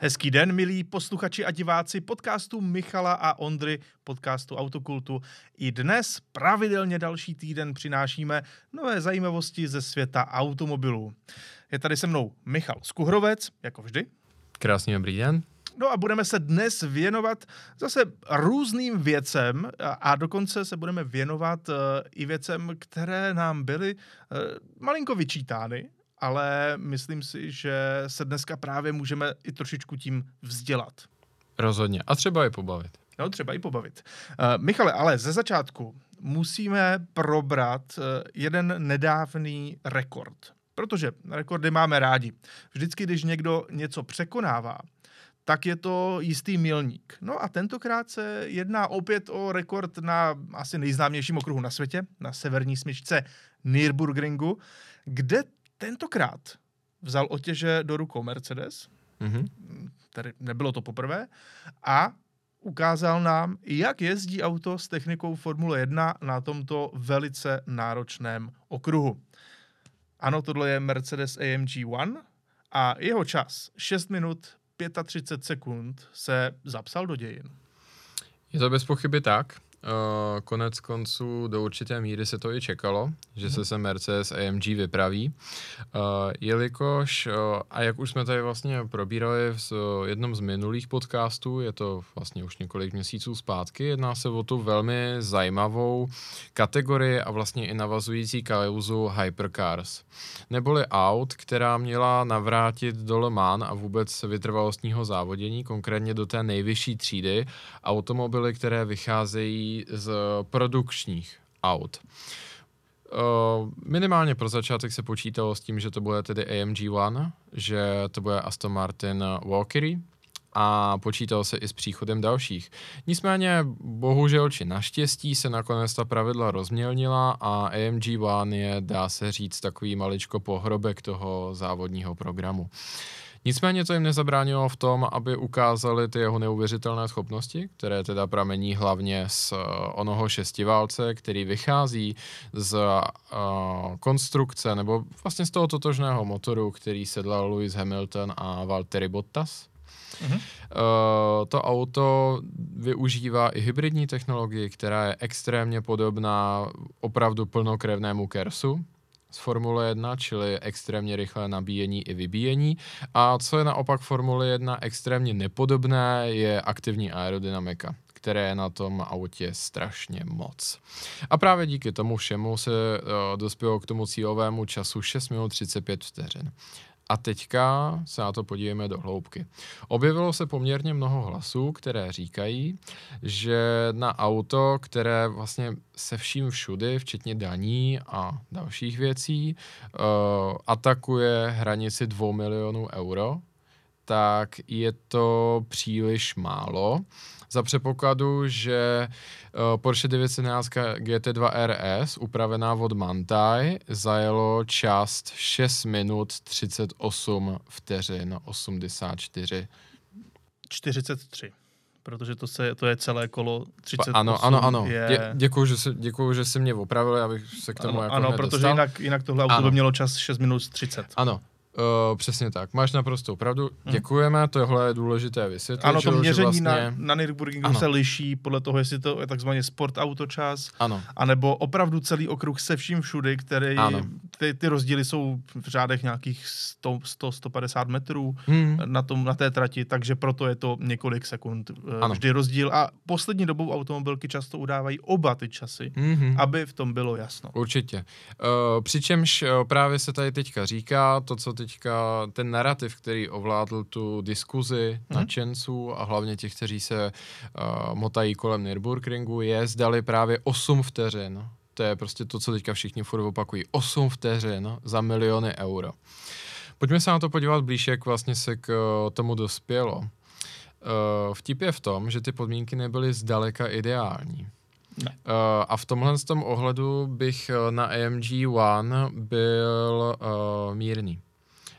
Hezký den, milí posluchači a diváci podcastu Michala a Ondry, podcastu Autokultu. I dnes pravidelně další týden přinášíme nové zajímavosti ze světa automobilů. Je tady se mnou Michal Skuhrovec, jako vždy. Krásný dobrý den. No a budeme se dnes věnovat zase různým věcem a dokonce se budeme věnovat uh, i věcem, které nám byly uh, malinko vyčítány ale myslím si, že se dneska právě můžeme i trošičku tím vzdělat. Rozhodně. A třeba i pobavit. No, třeba i pobavit. Uh, Michale, ale ze začátku musíme probrat uh, jeden nedávný rekord. Protože rekordy máme rádi. Vždycky, když někdo něco překonává, tak je to jistý milník. No a tentokrát se jedná opět o rekord na asi nejznámějším okruhu na světě, na severní smyčce Nürburgringu, kde tentokrát vzal otěže do rukou Mercedes, mm-hmm. tedy nebylo to poprvé, a ukázal nám, jak jezdí auto s technikou Formule 1 na tomto velice náročném okruhu. Ano, tohle je Mercedes AMG One a jeho čas 6 minut 35 sekund se zapsal do dějin. Je to bez pochyby tak. Uh, konec konců do určité míry se to i čekalo, že se se Mercedes AMG vypraví, uh, jelikož, uh, a jak už jsme tady vlastně probírali v jednom z minulých podcastů, je to vlastně už několik měsíců zpátky, jedná se o tu velmi zajímavou kategorii a vlastně i navazující kauzu hypercars, neboli aut, která měla navrátit do Le Mans a vůbec vytrvalostního závodění, konkrétně do té nejvyšší třídy, automobily, které vycházejí z produkčních aut. Uh, minimálně pro začátek se počítalo s tím, že to bude tedy AMG One, že to bude Aston Martin Valkyrie a počítalo se i s příchodem dalších. Nicméně, bohužel či naštěstí se nakonec ta pravidla rozmělnila a AMG One je, dá se říct, takový maličko pohrobek toho závodního programu. Nicméně to jim nezabránilo v tom, aby ukázali ty jeho neuvěřitelné schopnosti, které teda pramení hlavně z uh, onoho šestiválce, který vychází z uh, konstrukce nebo vlastně z toho totožného motoru, který sedlal Lewis Hamilton a Valtteri Bottas. Uh, to auto využívá i hybridní technologii, která je extrémně podobná opravdu plnokrevnému Kersu, z Formule 1, čili extrémně rychlé nabíjení i vybíjení. A co je naopak Formule 1 extrémně nepodobné, je aktivní aerodynamika které je na tom autě strašně moc. A právě díky tomu všemu se uh, dospělo k tomu cílovému času 6 minut 35 vteřin. A teďka se na to podívejme do hloubky. Objevilo se poměrně mnoho hlasů, které říkají, že na auto, které vlastně se vším všudy, včetně daní a dalších věcí, uh, atakuje hranici 2 milionů euro, tak je to příliš málo za předpokladu, že uh, Porsche 911 GT2 RS, upravená od Mantai, zajelo část 6 minut 38 vteřin 84. 43 protože to, se, to je celé kolo 38. Ano, ano, ano. Je... Dě, děkuju, že jsi, děkuju, že jsi mě opravil, abych se k tomu ano, jako Ano, protože jinak, jinak tohle auto by mělo čas 6 minut 30. Ano, Uh, přesně tak, máš naprosto pravdu. Hmm. Děkujeme, tohle je důležité vysvětlit. Ano, to měření vlastně... na, na Nürburgringu se liší podle toho, jestli to je takzvaný sport autočas, ano. anebo opravdu celý okruh se vším všudy, který, ty, ty rozdíly jsou v řádech nějakých 100-150 metrů hmm. na, tom, na té trati, takže proto je to několik sekund uh, ano. vždy rozdíl. A poslední dobou automobilky často udávají oba ty časy, hmm. aby v tom bylo jasno. Určitě. Uh, přičemž uh, právě se tady teďka říká, to, co teďka ten narrativ, který ovládl tu diskuzi hmm. nadšenců a hlavně těch, kteří se uh, motají kolem Nürburgringu, je zdali právě 8 vteřin. To je prostě to, co teďka všichni furt opakují. 8 vteřin za miliony euro. Pojďme se na to podívat blíž, jak vlastně se k uh, tomu dospělo. Uh, vtip je v tom, že ty podmínky nebyly zdaleka ideální. Uh, a v tomhle z tom ohledu bych na AMG One byl uh, mírný.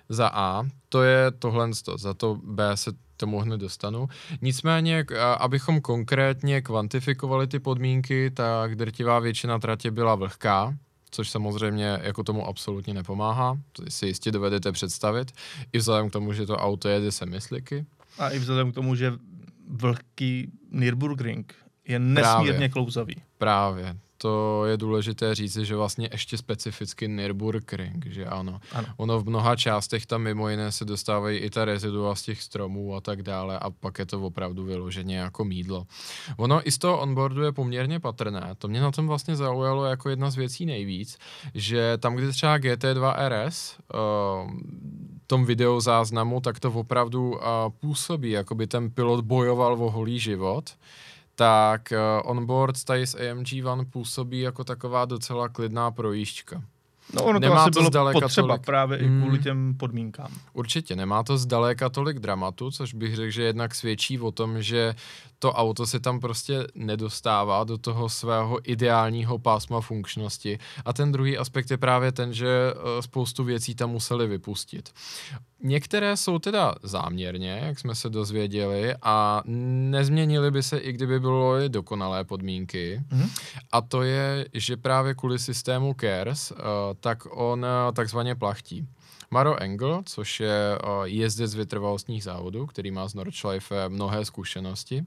Za A, to je tohle, za to B se tomu hned dostanu. Nicméně, abychom konkrétně kvantifikovali ty podmínky, tak drtivá většina tratě byla vlhká, což samozřejmě jako tomu absolutně nepomáhá, to si jistě dovedete představit, i vzhledem k tomu, že to auto jede se mysliky. A i vzhledem k tomu, že vlhký Nürburgring je nesmírně Právě. klouzavý. Právě to je důležité říci, že vlastně ještě specificky Nürburgring, že ano. ano. Ono v mnoha částech tam mimo jiné se dostávají i ta rezidua z těch stromů a tak dále a pak je to opravdu vyloženě jako mídlo. Ono i z toho onboardu je poměrně patrné, to mě na tom vlastně zaujalo jako jedna z věcí nejvíc, že tam, kde třeba GT2 RS, uh, tom videozáznamu, tak to opravdu uh, působí, jako by ten pilot bojoval o holý život, tak uh, onboard tady s AMG One působí jako taková docela klidná projížďka. No ono nemá to asi to bylo potřeba tolik, právě i kvůli hmm. těm podmínkám. Určitě, nemá to zdaleka tolik dramatu, což bych řekl, že jednak svědčí o tom, že to auto se tam prostě nedostává do toho svého ideálního pásma funkčnosti. A ten druhý aspekt je právě ten, že eh, spoustu věcí tam museli vypustit. Některé jsou teda záměrně, jak jsme se dozvěděli, a nezměnily by se, i kdyby bylo dokonalé podmínky. Mm-hmm. A to je, že právě kvůli systému CARES, uh, tak on uh, takzvaně plachtí. Maro Engel, což je jezdec vytrvalostních závodů, který má z Nordschleife mnohé zkušenosti,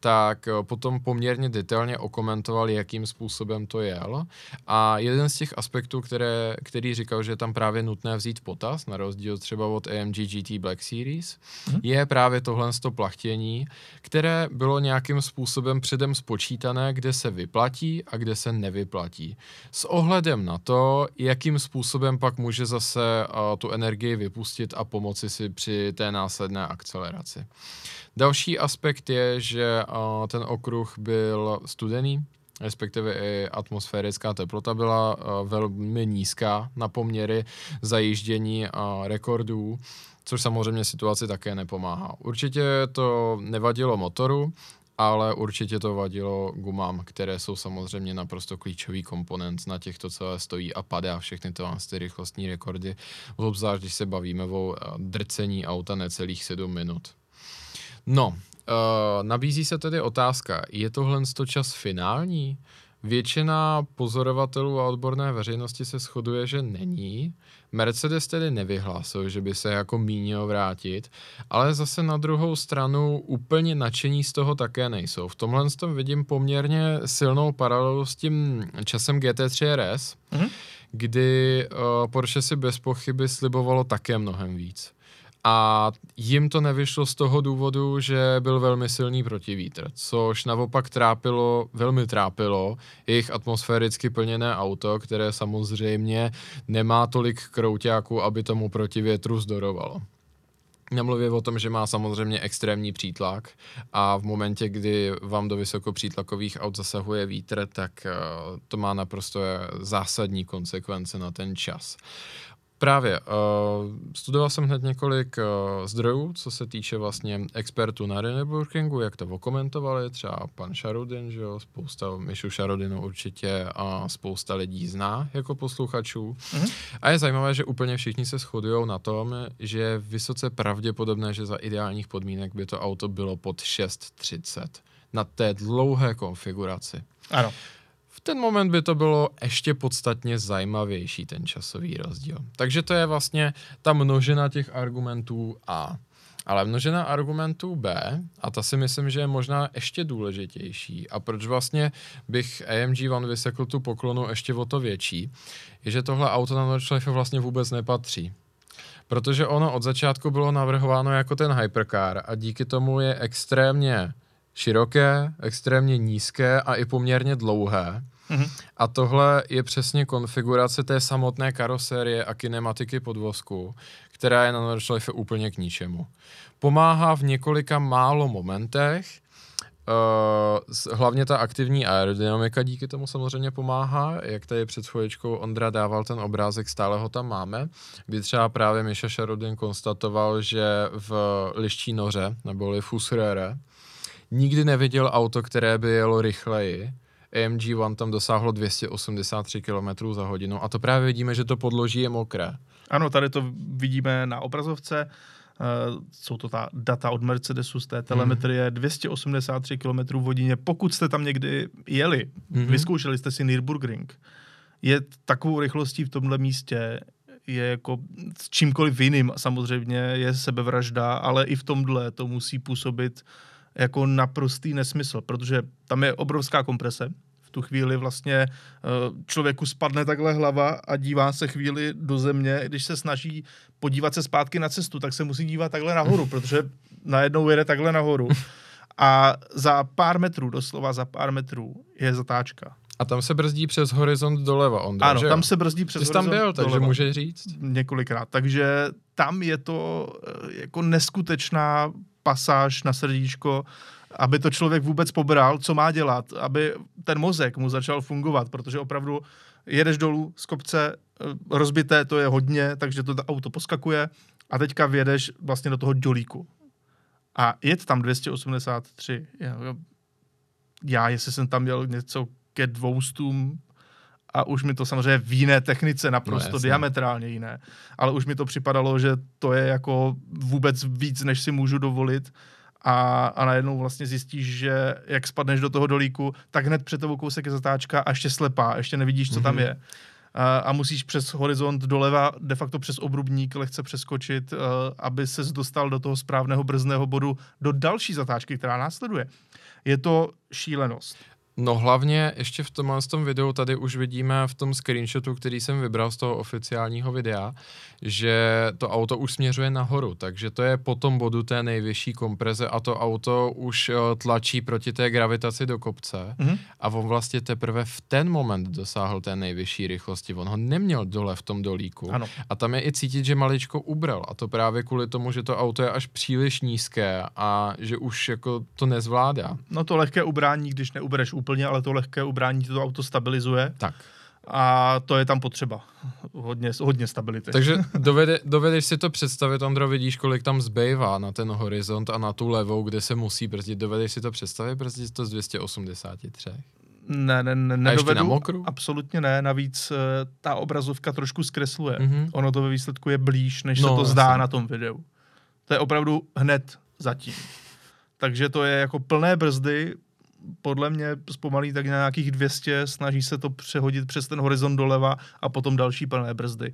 tak potom poměrně detailně okomentoval, jakým způsobem to jel. A jeden z těch aspektů, které, který říkal, že je tam právě nutné vzít potaz, na rozdíl třeba od AMG GT Black Series, hmm. je právě tohle to plachtění, které bylo nějakým způsobem předem spočítané, kde se vyplatí a kde se nevyplatí. S ohledem na to, jakým způsobem pak může zase tu energii vypustit a pomoci si při té následné akceleraci. Další aspekt je, že ten okruh byl studený, respektive i atmosférická teplota byla velmi nízká na poměry zajíždění rekordů, což samozřejmě situaci také nepomáhá. Určitě to nevadilo motoru, ale určitě to vadilo gumám, které jsou samozřejmě naprosto klíčový komponent na těch to celé stojí a padá všechny to ty rychlostní rekordy, obzvlášť když se bavíme o eh, drcení auta necelých 7 minut. No, uh, nabízí se tedy otázka, je tohle čas finální? Většina pozorovatelů a odborné veřejnosti se shoduje, že není. Mercedes tedy nevyhlásil, že by se jako mínil vrátit, ale zase na druhou stranu úplně nadšení z toho také nejsou. V tomhle tom vidím poměrně silnou paralelu s tím časem GT3 RS, mm-hmm. kdy uh, Porsche si bez pochyby slibovalo také mnohem víc. A jim to nevyšlo z toho důvodu, že byl velmi silný protivítr, což naopak trápilo, velmi trápilo jejich atmosféricky plněné auto, které samozřejmě nemá tolik krouťáků, aby tomu protivětru zdorovalo. Nemluvě o tom, že má samozřejmě extrémní přítlak a v momentě, kdy vám do vysokopřítlakových aut zasahuje vítr, tak uh, to má naprosto zásadní konsekvence na ten čas. Právě. Uh, studoval jsem hned několik uh, zdrojů, co se týče vlastně expertů na Nürburgringu, jak to okomentovali, třeba pan Šarudin, že jo, spousta, Mišu Šarudinu určitě a spousta lidí zná jako posluchačů. Mm-hmm. A je zajímavé, že úplně všichni se shodují na tom, že je vysoce pravděpodobné, že za ideálních podmínek by to auto bylo pod 6.30 na té dlouhé konfiguraci. Ano ten moment by to bylo ještě podstatně zajímavější, ten časový rozdíl. Takže to je vlastně ta množina těch argumentů A. Ale množina argumentů B, a ta si myslím, že je možná ještě důležitější, a proč vlastně bych AMG One vysekl tu poklonu ještě o to větší, je, že tohle auto na Nordschleife vlastně vůbec nepatří. Protože ono od začátku bylo navrhováno jako ten hypercar a díky tomu je extrémně široké, extrémně nízké a i poměrně dlouhé. Mm-hmm. A tohle je přesně konfigurace té samotné karosérie a kinematiky podvozku, která je na Nordschleife úplně k ničemu. Pomáhá v několika málo momentech, Uh, hlavně ta aktivní aerodynamika díky tomu samozřejmě pomáhá, jak tady před chvíličkou Ondra dával ten obrázek, stále ho tam máme, kdy třeba právě Miša Šarudin konstatoval, že v liští noře, neboli Fusrere, nikdy neviděl auto, které by jelo rychleji. AMG One tam dosáhlo 283 km za hodinu a to právě vidíme, že to podloží je mokré. Ano, tady to vidíme na obrazovce. Uh, jsou to ta data od Mercedesu z té telemetrie, hmm. 283 km v hodině. Pokud jste tam někdy jeli, hmm. vyzkoušeli jste si Nürburgring, je takovou rychlostí v tomhle místě je jako s čímkoliv jiným samozřejmě je sebevražda, ale i v tomhle to musí působit jako naprostý nesmysl, protože tam je obrovská komprese, v tu chvíli vlastně eh, člověku spadne takhle hlava a dívá se chvíli do země. Když se snaží podívat se zpátky na cestu, tak se musí dívat takhle nahoru, protože najednou jede takhle nahoru. A za pár metrů, doslova za pár metrů, je zatáčka. A tam se brzdí přes horizont doleva, Ondra, Ano, že tam se brzdí přes Ty jsi tam horizont byl, takže doleva. můžeš říct. několikrát. Takže tam je to eh, jako neskutečná pasáž na srdíčko, aby to člověk vůbec pobral, co má dělat, aby ten mozek mu začal fungovat, protože opravdu jedeš dolů z kopce, eh, rozbité to je hodně, takže to auto poskakuje a teďka vjedeš vlastně do toho dolíku. A jet tam 283. Já, já jestli jsem tam měl něco ke dvoustům, a už mi to samozřejmě v jiné technice, naprosto No, diametrálně jiné, ale už mi to připadalo, že to je jako vůbec víc, než si můžu dovolit a, a najednou vlastně zjistíš, že jak spadneš do toho dolíku, tak hned před tebou kousek je zatáčka a ještě slepá, ještě nevidíš, co tam Mhm. je. A, a musíš přes horizont doleva, de facto přes obrubník lehce přeskočit, uh, aby ses dostal do toho správného brzdného bodu do další zatáčky, která následuje. Je to šílenost. No hlavně ještě v tomhle tom videu tady už vidíme v tom screenshotu, který jsem vybral z toho oficiálního videa, že to auto už směřuje nahoru, takže to je po tom bodu té nejvyšší komprese a to auto už eh, tlačí proti té gravitaci do kopce Mhm. a on vlastně teprve v ten moment dosáhl té nejvyšší rychlosti. On ho neměl dole v tom dolíku. Ano. A tam je i cítit, že maličko ubral. A to právě kvůli tomu, že to auto je až příliš nízké a že už jako to nezvládá. No to lehké ubrání, když neubereš úplně, ale to lehké ubrání to auto stabilizuje Tak. a to je tam potřeba. Hodně, hodně stability. Takže dovede, dovedeš si to představit, Ondro, vidíš, kolik tam zbývá na ten horizont a na tu levou, kde se musí brzdit. Dovedeš si to představit, brzdit to z 283? Ne, ne, ne, A ještě nedovedu. na mokru? Absolutně ne, navíc eh, ta obrazovka trošku zkresluje. Mhm. Ono to ve výsledku je blíž, než No, se to zdá jasně. na tom videu. To je opravdu hned zatím. Takže to je jako plné brzdy, podle mě zpomalí tak na nějakých 200, snaží se to přehodit přes ten horizont doleva a potom další plné brzdy.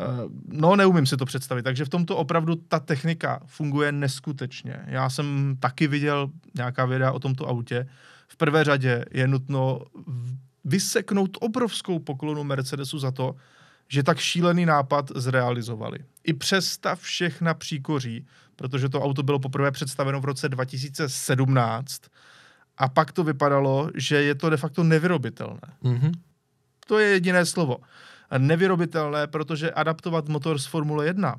Eh, No, neumím si to představit, takže v tomto opravdu ta technika funguje neskutečně. Já jsem taky viděl nějaká videa o tomto autě. V prvé řadě je nutno vyseknout obrovskou poklonu Mercedesu za to, že tak šílený nápad zrealizovali. I přes ta všechna příkoří, protože to auto bylo poprvé představeno v roce 2017 a pak to vypadalo, že je to de facto nevyrobitelné. Mhm. To je jediné slovo. Nevyrobitelné, protože adaptovat motor z Formule 1,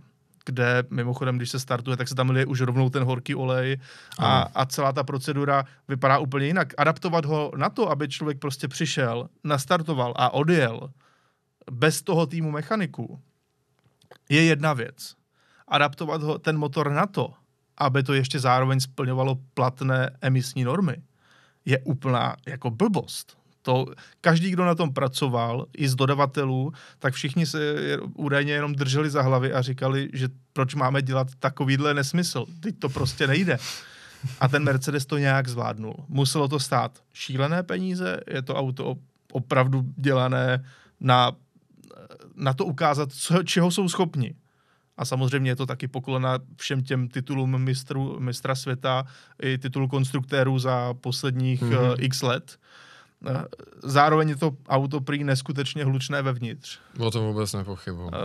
kde mimochodem, když se startuje, tak se tam lije už rovnou ten horký olej a, a celá ta procedura vypadá úplně jinak. Adaptovat ho na to, aby člověk prostě přišel, nastartoval a odjel bez toho týmu mechaniků, je jedna věc. Adaptovat ho, ten motor na to, aby to ještě zároveň splňovalo platné emisní normy, je úplná jako blbost. To, každý, kdo na tom pracoval, i z dodavatelů, tak všichni se údajně jenom drželi za hlavy a říkali, že proč máme dělat takovýhle nesmysl. Teď to prostě nejde. A ten Mercedes to nějak zvládnul. Muselo to stát šílené peníze, je to auto op- opravdu dělané na, na to ukázat, co, čeho jsou schopni. A samozřejmě je to taky poklona všem těm titulům mistru, mistra světa i titul konstruktérů za posledních Mhm. mm-hmm. x let. Eh, Zároveň je to auto prý neskutečně hlučné vevnitř. O tom vůbec nepochybuji. Eh,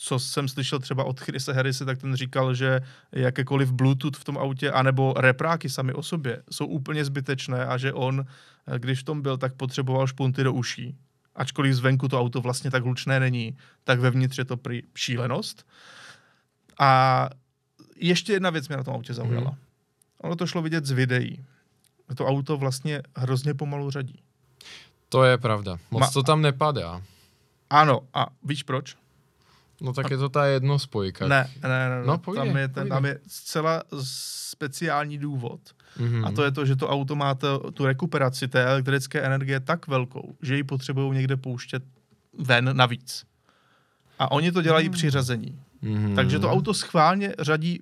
Co jsem slyšel třeba od Chrise Harrise, tak ten říkal, že jakékoliv Bluetooth v tom autě, anebo repráky sami o sobě, jsou úplně zbytečné a že on, když v tom byl, tak potřeboval špunty do uší. Ačkoliv zvenku to auto vlastně tak hlučné není, tak vevnitř je to prý šílenost. A ještě jedna věc mě na tom autě zaujala. Mhm. Ono to šlo vidět z videí. To auto vlastně hrozně pomalu řadí. To je pravda. Moc Ma- to tam nepadá. Ano, a víš proč? No tak je to ta jednospojka. Ne, ne, ne, ne. No, povídej, tam, je ten, tam je zcela speciální důvod. Mhm. A to je to, že to auto má to, tu rekuperaci té elektrické energie tak velkou, že ji potřebují někde pouštět ven navíc. A oni to dělají Hmm. při řazení. Mhm. Takže to auto schválně řadí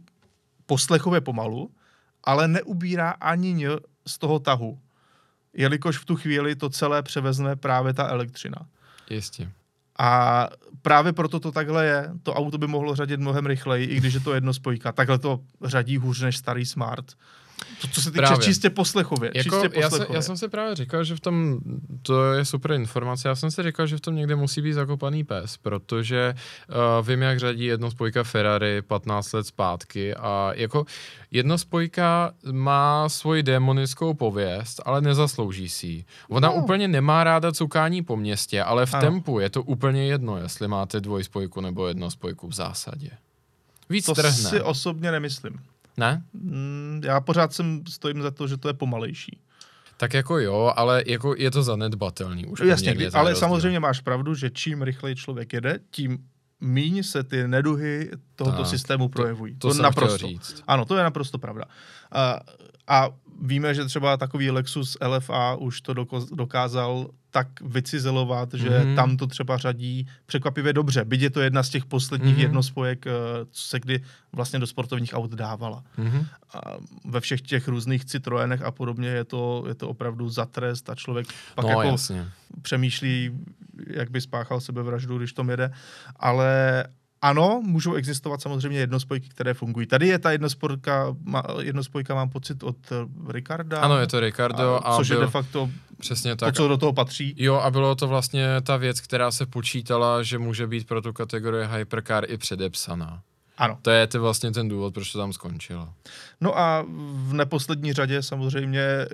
poslechově pomalu, ale neubírá ani ň z toho tahu. Jelikož v tu chvíli to celé převezne právě ta elektřina. Jistě. A právě proto to takhle je. To auto by mohlo řadit mnohem rychleji, i když je to jednospojka. Takhle to řadí hůř než starý Smart. To, co se týče Právě. čistě poslechově. Jako, čistě já, se, poslechově. já jsem si právě říkal, že v tom, to je super informace, já jsem si říkal, že v tom někde musí být zakopaný pes, protože uh, vím, jak řadí jednospojka Ferrari 15 let zpátky a jako jednospojka má svoji démonickou pověst, ale nezaslouží si ji. Ona No. úplně nemá ráda cukání po městě, ale v Ano. tempu je to úplně jedno, jestli máte dvojspojku nebo jednospojku v zásadě. Víc to trhne. si osobně nemyslím. Ne? Mm, Já pořád jsem stojím za to, že to je pomalejší. Tak jako jo, ale jako je to zanedbatelný už. Jasně, kdy, ale rozdíl. samozřejmě máš pravdu, že čím rychleji člověk jede, tím míň se ty neduhy tohoto Tak, systému projevují. to jsem naprosto. chtěl říct. Ano, to je naprosto pravda. A, a víme, že třeba takový Lexus LFA už to doko- dokázal tak vycizelovat, že Mhm. mm-hmm. tam to třeba řadí překvapivě dobře. Byť je to jedna z těch posledních Mhm. mm-hmm. jednospojek, eh, co se kdy vlastně do sportovních aut dávala. Mhm. A ve všech těch různých Citroenech a podobně je to, je to opravdu za trest a člověk pak No jako jasně. přemýšlí, jak by spáchal sebevraždu, když tom jede. Ale ano, můžou existovat samozřejmě jednospojky, které fungují. Tady je ta jednospojka, jednospojka mám pocit od eh, Ricarda. Ano, je to Ricardo a, což je byl, de facto přesně to, tak. co do toho patří. Jo, a bylo to vlastně ta věc, která se počítala, že může být pro tu kategorii Hypercar i předepsaná. Ano. To je to vlastně ten důvod, proč to tam skončilo. No a v neposlední řadě samozřejmě eh,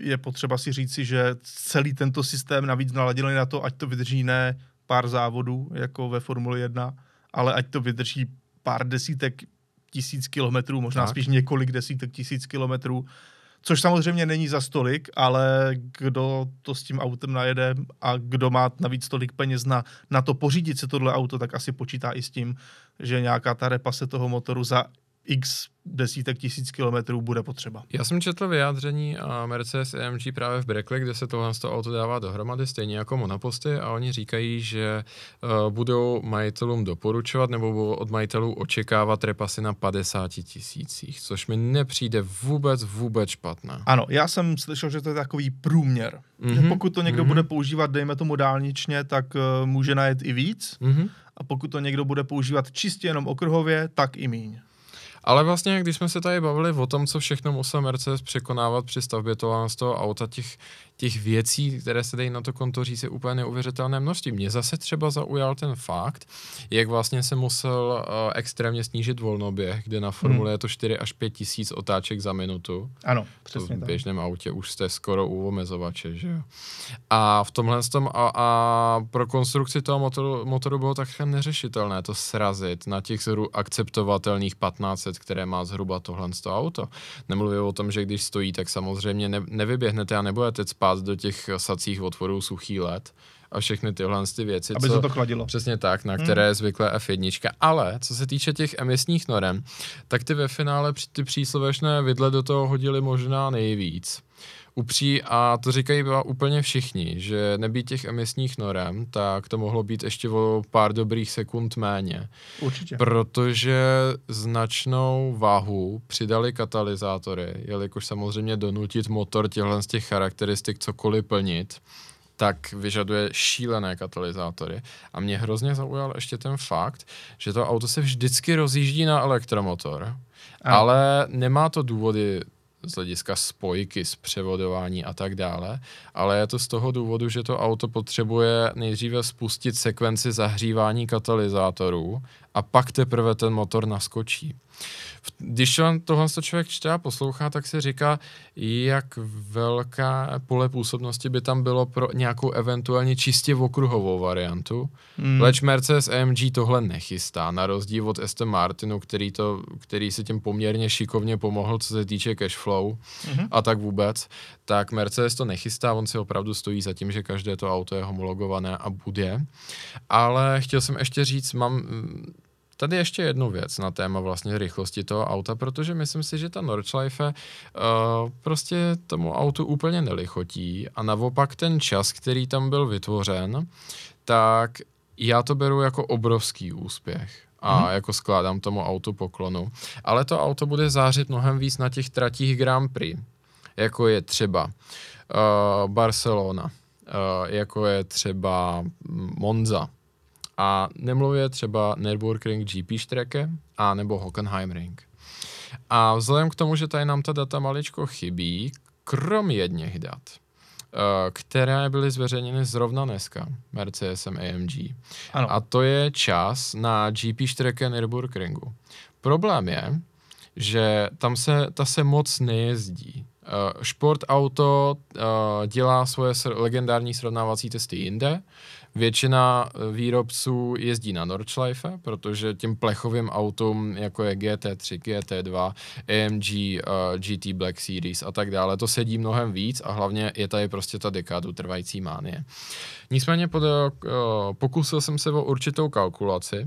je potřeba si říci, že celý tento systém navíc naladili na to, ať to vydrží ne pár závodů, jako ve Formuli 1, ale ať to vydrží pár desítek tisíc kilometrů, možná Tak. spíš několik desítek tisíc kilometrů, což samozřejmě není za stolik, ale kdo to s tím autem najede a kdo má navíc tolik peněz na, na to pořídit si tohle auto, tak asi počítá i s tím, že nějaká ta repase toho motoru za x desítek tisíc kilometrů bude potřeba. Já jsem četl vyjádření a Mercedes AMG právě v Brackley, kde se tohle toho auto dává dohromady, stejně jako monoposty, a oni říkají, že uh, budou majitelům doporučovat nebo budou od majitelů očekávat repasy na 50 tisících, což mi nepřijde vůbec, vůbec špatné. Ano, já jsem slyšel, že to je takový průměr. Mm-hmm. Že Mhm, pokud to někdo mhm. mm-hmm. bude používat, dejme tomu dálničně, tak uh, může najet i víc. Mhm. A pokud to někdo bude používat čistě jenom okruhově, tak i míň. Ale vlastně, když jsme se tady bavili o tom, co všechno musel Mercedes překonávat při stavbě toho, toho auta, těch, těch věcí, které se dají na to konto říct, je úplně neuvěřitelné množství. Mě zase třeba zaujal ten fakt, jak vlastně se musel uh, extrémně snížit volnoběh, kde na formule Hmm. je to 4 až 5 tisíc otáček za minutu. Ano, To přesně v tak. běžném autě už jste skoro u omezovače, že jo. A v tomhle tom a, a pro konstrukci toho motoru, motoru bylo takhle neřešitelné to srazit na těch zhru akceptovatelných 1500, které má zhruba tohle auto. Nemluvím o tom, že když stojí, tak samozřejmě ne, nevyběhnete a nebudete spát do těch sacích otvorů suchý let a všechny tyhle ty věci. Aby co, se to chladilo. Přesně tak, na Hmm. které je zvyklé F1. Ale co se týče těch emisních norem, tak ty ve finále při- ty příslovečné vidle do toho hodili možná nejvíc. Upří, a to říkají byla úplně všichni, že nebýt těch emisních norem, tak to mohlo být ještě o pár dobrých sekund méně. Určitě. Protože značnou váhu přidali katalyzátory, jelikož samozřejmě donutit motor těchto z těch charakteristik cokoliv plnit, tak vyžaduje šílené katalyzátory. A mě hrozně zaujal ještě ten fakt, že to auto se vždycky rozjíždí na elektromotor, Ano. ale nemá to důvody z hlediska spojky, zpřevodování a tak dále, ale je to z toho důvodu, že to auto potřebuje nejdříve spustit sekvenci zahřívání katalyzátorů a pak teprve ten motor naskočí. Když to- tohle to člověk čte a poslouchá, tak si říká, jak velká pole působnosti by tam bylo pro nějakou eventuálně čistě okruhovou variantu. Hmm. Leč Mercedes AMG tohle nechystá, na rozdíl od Aston Martinu, který, to, který si tím poměrně šikovně pomohl, co se týče cash flow Mhm. a tak vůbec, tak Mercedes to nechystá, on si opravdu stojí za tím, že každé to auto je homologované a bude. Ale chtěl jsem ještě říct, mám mm, tady ještě jednu věc na téma vlastně rychlosti toho auta, protože myslím si, že ta Nordschleife uh, prostě tomu autu úplně nelichotí a naopak ten čas, který tam byl vytvořen, tak já to beru jako obrovský úspěch a Mhm. jako skládám tomu autu poklonu. Ale to auto bude zářit mnohem víc na těch tratích Grand Prix, jako je třeba uh, Barcelona, uh, jako je třeba Monza, A nemluvě třeba Nürburgring GP Strecke a nebo Hockenheimring. A vzhledem k tomu, že tady nám ta data maličko chybí, krom jedněch dat, eh, které byly zveřejněny zrovna dneska Mercedesem AMG. Ano. A to je čas na GP Strecke Nürburgringu. Problém je, že tam se, ta se moc nejezdí. Uh, Sport Auto uh, dělá svoje sr- legendární srovnávací testy jinde. Většina eh, výrobců jezdí na Nordschleife, protože těm plechovým autům, jako je GT3, GT2, AMG, uh, GT Black Series a tak dále, to sedí mnohem víc a hlavně je tady prostě ta dekádu trvající mánie. Nicméně pod, uh, pokusil jsem se o určitou kalkulaci,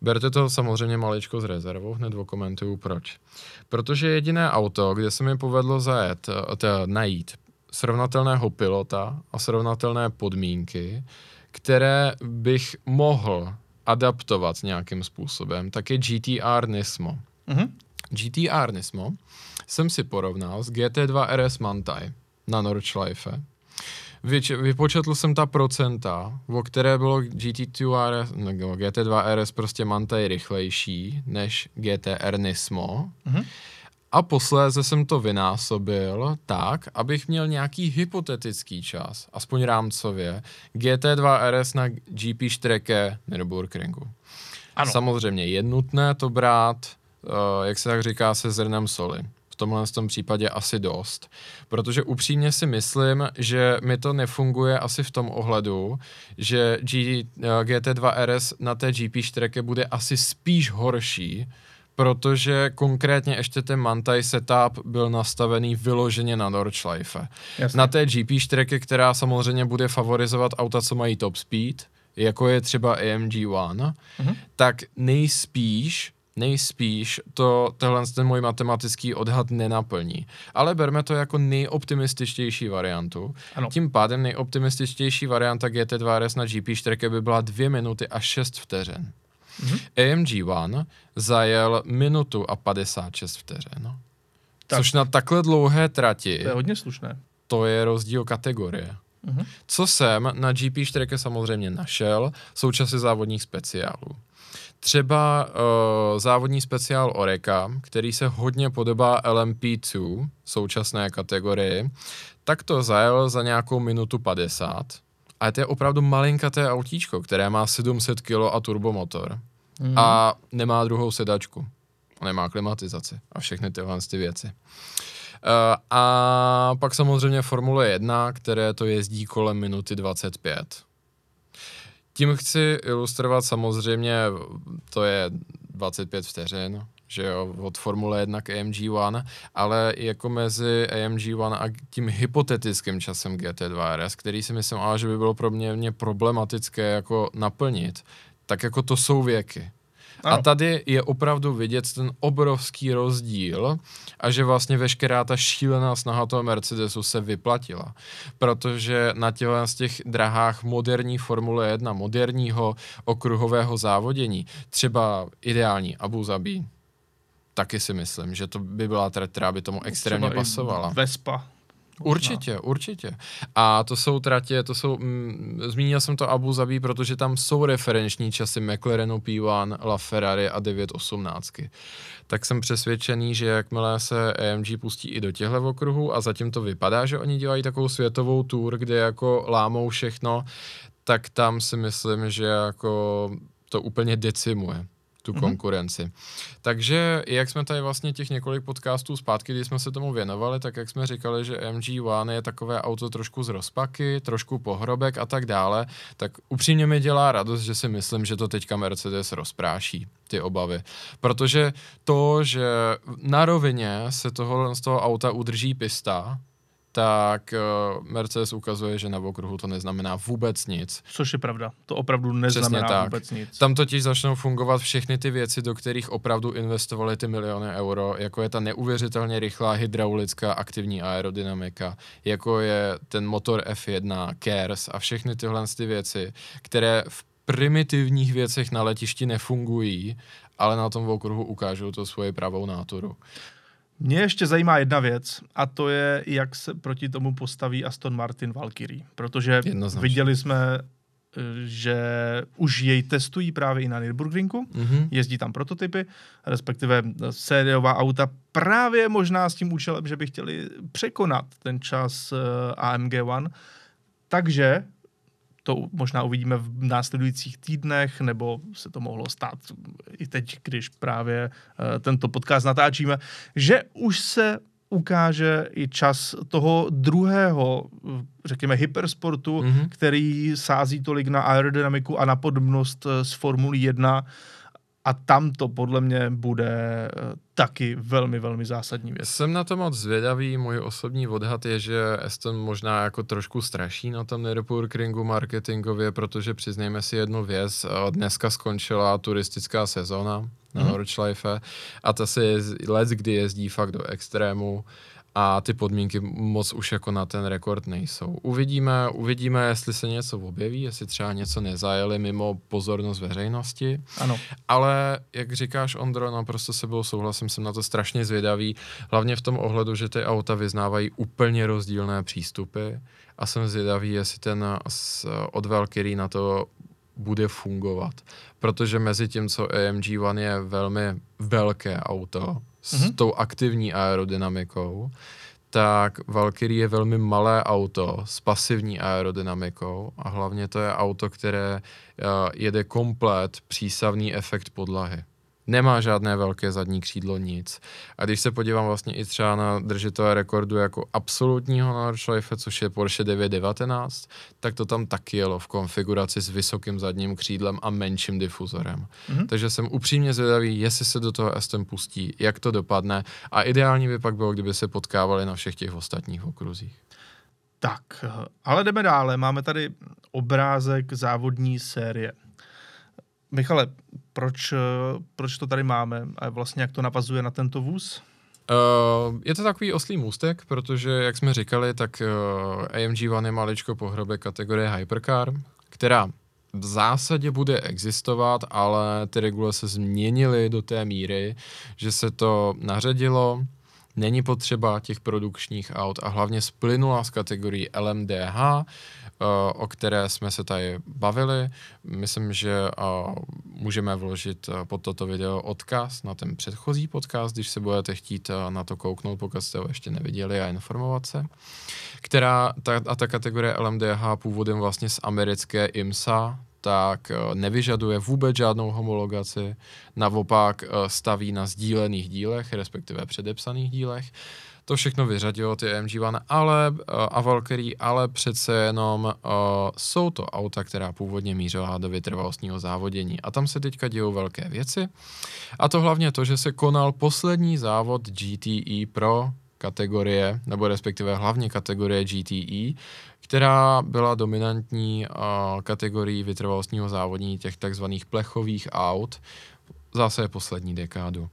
Berte to samozřejmě maličko z rezervou, hned komentuju proč. Protože jediné auto, kde se mi povedlo zajet, najít srovnatelného pilota a srovnatelné podmínky, které bych mohl adaptovat nějakým způsobem, tak je GTR Nismo. Mhm. GTR Nismo jsem si porovnal s GT2 RS Mantai na Nordschleife. Vyč, vypočetl jsem ta procenta, o které bylo GT2 RS, nebo GT2 RS prostě Mantai rychlejší než GTR Nismo. Mhm. A posléze jsem to vynásobil tak, abych měl nějaký hypotetický čas, aspoň rámcově, GT2 RS na GP Strecke Nürburgringu. Ano. Samozřejmě je nutné to brát, uh, jak se tak říká, se zrnem soli. V tomhle tom případě asi dost. Protože upřímně si myslím, že mi to nefunguje asi v tom ohledu, že G, uh, GT2 RS na té GP Strecke bude asi spíš horší, protože konkrétně ještě ten Mantai setup byl nastavený vyloženě na Nordschleife. Jasně. Na té GP Strecke, která samozřejmě bude favorizovat auta, co mají top speed, jako je třeba AMG One, Mhm. tak nejspíš nejspíš to tenhle ten můj matematický odhad nenaplní. Ale berme to jako nejoptimističtější variantu. Ano. Tím pádem nejoptimističtější varianta GT2 RS na GP Strecke by byla 2 minuty a 6 vteřin. Mhm. AMG One zajel minutu a 56 vteřin. Tak. Což na takhle dlouhé trati, To je hodně slušné. to je rozdíl kategorie. Mhm. Co jsem na GP Strecke samozřejmě našel, jsou časy závodních speciálů. Třeba uh, závodní speciál Oreka, který se hodně podobá LMP2, současné kategorii, tak to zajel za nějakou minutu 50. A to je opravdu malinkaté autíčko, které má 700 kg a turbomotor. Mhm. A nemá druhou sedačku. A nemá klimatizaci a všechny tyhle ty věci. Uh, a pak samozřejmě Formule 1, které to jezdí kolem minuty 25. Tím chci ilustrovat samozřejmě, to je 25 vteřin, že jo, od Formule 1 k AMG One, ale jako mezi AMG One a tím hypotetickým časem GT2 RS, který si myslím, ale že by bylo pro mě, mě problematické jako naplnit, tak jako to jsou věky. Ano. A tady je opravdu vidět ten obrovský rozdíl a že vlastně veškerá ta šílená snaha toho Mercedesu se vyplatila. Protože na těchto z těch drahách moderní Formule 1, moderního okruhového závodění, třeba ideální Abu Zabi, taky si myslím, že to by byla trať, která by tomu extrémně Třeba pasovala. Vespa. Určitě, určitě. A to jsou tratě, to jsou, mm, zmínil jsem to Abu Zabi, protože tam jsou referenční časy McLarenu P1, LaFerrari a 918. Tak jsem přesvědčený, že jakmile se AMG pustí i do těchto okruhů a zatím to vypadá, že oni dělají takovou světovou tour, kde jako lámou všechno, tak tam si myslím, že jako to úplně decimuje tu Mhm. konkurenci. Takže jak jsme tady vlastně těch několik podcastů zpátky, kdy jsme se tomu věnovali, tak jak jsme říkali, že MG One je takové auto trošku z rozpaky, trošku pohrobek a tak dále, tak upřímně mi dělá radost, že si myslím, že to teďka Mercedes rozpráší, ty obavy. Protože to, že na rovině se toho, z toho auta udrží pista, tak uh, Mercedes ukazuje, že na okruhu to neznamená vůbec nic. Což je pravda. To opravdu neznamená tak. vůbec nic. Tam totiž začnou fungovat všechny ty věci, do kterých opravdu investovali ty miliony euro, jako je ta neuvěřitelně rychlá hydraulická aktivní aerodynamika, jako je ten motor F1, KERS a všechny tyhle ty věci, které v primitivních věcech na letišti nefungují, ale na tom okruhu ukážou to svoji pravou náturu. Mě ještě zajímá jedna věc a to je, jak se proti tomu postaví Aston Martin Valkyrie. Protože Jednoznačně. viděli jsme že už jej testují právě i na Nürburgringu, mm-hmm. jezdí tam prototypy, respektive sériová auta právě možná s tím účelem, že by chtěli překonat ten čas uh, AMG One. Takže to možná uvidíme v následujících týdnech, nebo se to mohlo stát i teď, když právě uh, tento podcast natáčíme, že už se ukáže i čas toho druhého, řekněme, hypersportu, mm-hmm. který sází tolik na aerodynamiku a na podobnost z Formuli 1 a tam to podle mě bude eh, taky velmi, velmi zásadní věc. Jsem na to moc zvědavý, můj osobní odhad je, že Aston možná jako trošku straší na tom Nürburgringu marketingově, protože přiznejme si jednu věc, eh, dneska skončila turistická sezóna na mm-hmm. Nordschleife a ta se je let, kdy jezdí fakt do extrému a ty podmínky moc už jako na ten rekord nejsou. Uvidíme, uvidíme, jestli se něco objeví, jestli třeba něco nezajeli mimo pozornost veřejnosti. Ano. Ale jak říkáš, Ondro, naprosto se byl souhlasím, jsem na to strašně zvědavý, hlavně v tom ohledu, že ty auta vyznávají úplně rozdílné přístupy a jsem zvědavý, jestli ten od Valkyrie na to bude fungovat. Protože mezi tím, co AMG One je velmi velké auto, s mm-hmm. tou aktivní aerodynamikou, tak Valkyrie je velmi malé auto s pasivní aerodynamikou a hlavně to je auto, které uh, jede komplet přísavný efekt podlahy nemá žádné velké zadní křídlo, nic. A když se podívám vlastně i třeba na držitele rekordu jako absolutního Nordschleife, což je Porsche 919, tak to tam taky jelo v konfiguraci s vysokým zadním křídlem a menším difuzorem. Mm-hmm. Takže jsem upřímně zvědavý, jestli se do toho Aston pustí, jak to dopadne a ideální by pak bylo, kdyby se potkávali na všech těch ostatních okruzích. Tak, ale jdeme dále. Máme tady obrázek závodní série. Michale, proč, eh, proč to tady máme a vlastně jak to navazuje na tento vůz? Uh, je to takový oslý můstek, protože, jak jsme říkali, tak uh, AMG One je maličko pohrobe kategorie Hypercar, která v zásadě bude existovat, ale ty regule se změnily do té míry, že se to naředilo, není potřeba těch produkčních aut a hlavně splynula z kategorii LMDH, Eh, o které jsme se tady bavili. Myslím, že eh, můžeme vložit eh, pod toto video odkaz na ten předchozí podcast, když se budete chtít na to kouknout, pokud jste ho ještě neviděli a informovat se. Která, ta, a ta kategorie LMDH původem vlastně z americké IMSA, tak nevyžaduje vůbec žádnou homologaci, naopak staví na sdílených dílech, respektive předepsaných dílech to všechno vyřadilo ty AMG One, ale, uh, a Valkyrie, ale přece jenom uh, jsou to auta, která původně mířila do vytrvalostního závodění. A tam se teďka dějou velké věci. A to hlavně to, že se konal poslední závod GTE Pro kategorie, nebo respektive hlavně kategorie GTE, která byla dominantní uh, kategorií vytrvalostního závodní těch takzvaných plechových aut zase poslední dekádu.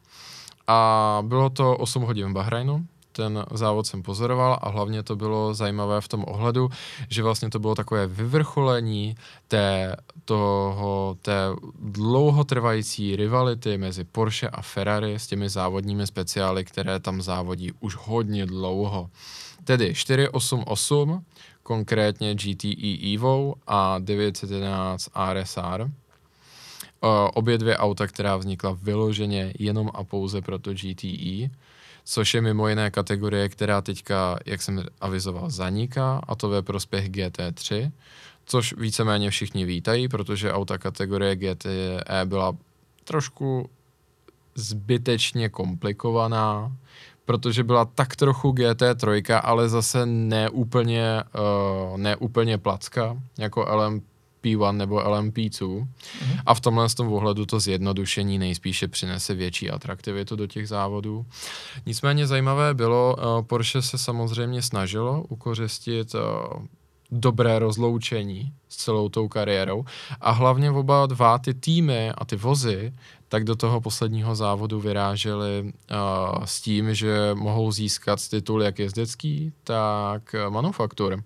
A bylo to 8 hodin v Bahrajnu, ten závod jsem pozoroval a hlavně to bylo zajímavé v tom ohledu, že vlastně to bylo takové vyvrcholení té, toho, té dlouhotrvající rivality mezi Porsche a Ferrari s těmi závodními speciály, které tam závodí už hodně dlouho. Tedy 488, konkrétně GTE Evo a 911 RSR. Obě dvě auta, která vznikla vyloženě jenom a pouze pro to GTE což je mimo jiné kategorie, která teďka, jak jsem avizoval, zaniká, a to ve prospěch GT3, což víceméně všichni vítají, protože auta kategorie GTE byla trošku zbytečně komplikovaná, protože byla tak trochu GT3, ale zase neúplně, uh, neúplně placka, jako LM, P1 nebo LMP2 mm-hmm. a v tomhle z tom ohledu to zjednodušení nejspíše přinese větší atraktivitu do těch závodů. Nicméně zajímavé bylo, uh, Porsche se samozřejmě snažilo ukořistit uh, dobré rozloučení s celou tou kariérou a hlavně oba dva ty týmy a ty vozy tak do toho posledního závodu vyráželi uh, s tím, že mohou získat titul jak jezdecký, tak manufaktur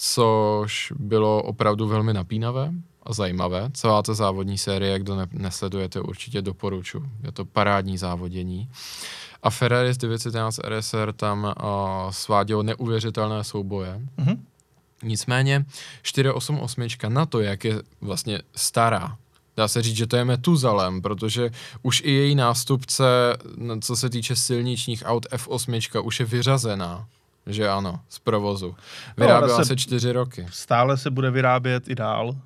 což bylo opravdu velmi napínavé a zajímavé. Celá ta závodní série, kdo ne- nesledujete, určitě doporučuji. Je to parádní závodění. A Ferrari z 911 RSR tam uh, svádělo neuvěřitelné souboje. Mm-hmm. Nicméně 488 na to, jak je vlastně stará, dá se říct, že to je Metuzalem, protože už i její nástupce, co se týče silničních aut F8, už je vyřazená. Že ano, z provozu. Vyráběla no, se čtyři roky. Stále se bude vyrábět i dál,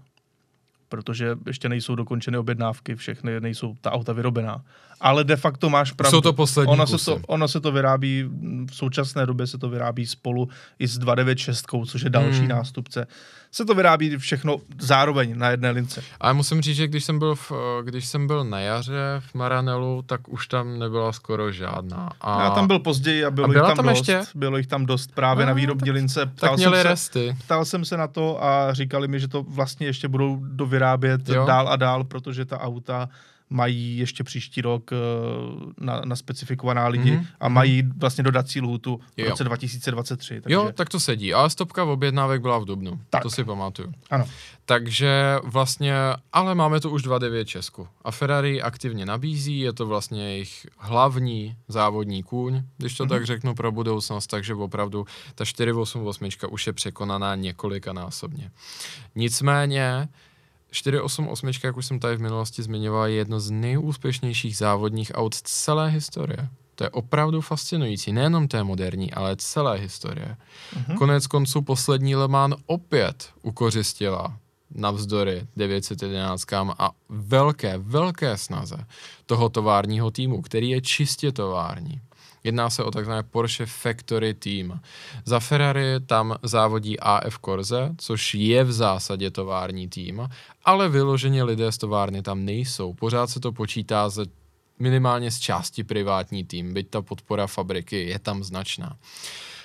protože ještě nejsou dokončeny objednávky, všechny nejsou ta auta vyrobená. Ale de facto máš pravdu. Jsou to poslední ono kusy. se to, ono se to vyrábí, v současné době se to vyrábí spolu i s 296, což je další hmm. nástupce. Se to vyrábí všechno zároveň na jedné lince. Ale musím říct, že když jsem byl, v, když jsem byl na jaře v Maranelu, tak už tam nebyla skoro žádná. A... Já tam byl později a bylo a jich tam, tam dost. Ještě? Bylo jich tam dost právě a, na výrobní tak, lince. Ptal tak měli jsem resty. Se, ptal jsem se na to a říkali mi, že to vlastně ještě budou dovyrábět jo. dál a dál, protože ta auta mají ještě příští rok eh, na, na specifikovaná lidi mm-hmm. a mají vlastně dodací lhůtu v roce 2023. Takže... Jo, tak to sedí. Ale stopka v objednávek byla v Dubnu. Tak. To si pamatuju. Ano. Takže vlastně, ale máme tu už 2.9 Česku. A Ferrari aktivně nabízí, je to vlastně jejich hlavní závodní kůň, když to mm-hmm. tak řeknu pro budoucnost, takže opravdu ta 488 už je překonaná několikanásobně. Nicméně, 488, jak už jsem tady v minulosti zmiňoval, je jedno z nejúspěšnějších závodních aut celé historie. To je opravdu fascinující, nejenom té moderní, ale celé historie. Uh-huh. Konec konců poslední Le Mans opět ukořistila navzdory 911 a velké, velké snaze toho továrního týmu, který je čistě tovární. Jedná se o takzvané Porsche Factory Team. Za Ferrari tam závodí AF Corse, což je v zásadě tovární tým, ale vyloženě lidé z továrny tam nejsou. Pořád se to počítá ze minimálně z části privátní tým, byť ta podpora fabriky je tam značná.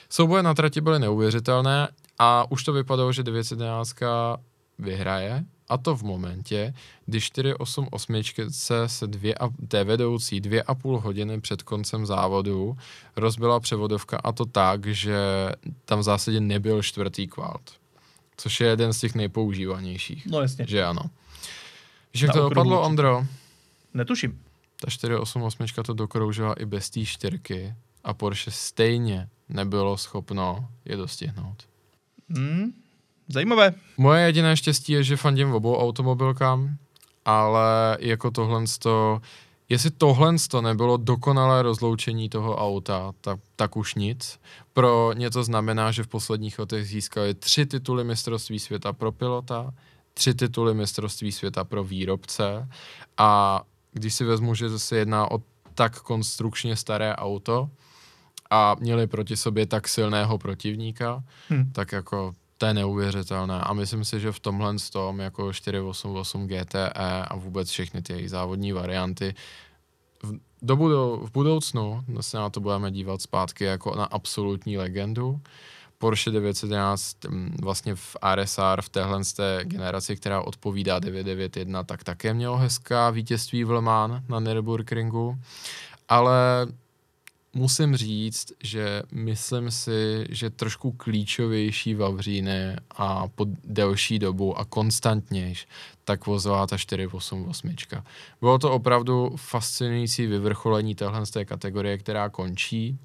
Souboje na trati byly neuvěřitelné a už to vypadalo, že 911 vyhraje, a to v momentě, kdy 488 se dvě a, té vedoucí dvě a půl hodiny před koncem závodu rozbila převodovka a to tak, že tam v zásadě nebyl čtvrtý kvalt. Což je jeden z těch nejpoužívanějších. No jasně. Že ano. Jak to dopadlo, Ondro? Netuším. Ta 488 to dokroužila i bez té čtyřky a Porsche stejně nebylo schopno je dostihnout. Hmm, Zajímavé. Moje jediné štěstí je, že fandím obou automobilkám, ale jako tohle to, jestli tohle to nebylo dokonalé rozloučení toho auta, tak, tak už nic. Pro ně to znamená, že v posledních letech získali tři tituly mistrovství světa pro pilota, tři tituly mistrovství světa pro výrobce a když si vezmu, že se jedná o tak konstrukčně staré auto a měli proti sobě tak silného protivníka, hmm. tak jako to je neuvěřitelné a myslím si, že v tomhle tom jako 488 GTE a vůbec všechny ty závodní varianty v, do budou, v budoucnu se na to budeme dívat zpátky jako na absolutní legendu. Porsche 911 mm, vlastně v RSR v téhle té generaci, která odpovídá 991, tak také mělo hezká vítězství v Le Mans na Nürburgringu, ale musím říct, že myslím si, že trošku klíčovější Vavříny a po delší dobu a konstantnějš, tak vozila ta 488. Bylo to opravdu fascinující vyvrcholení téhle z té kategorie, která končí.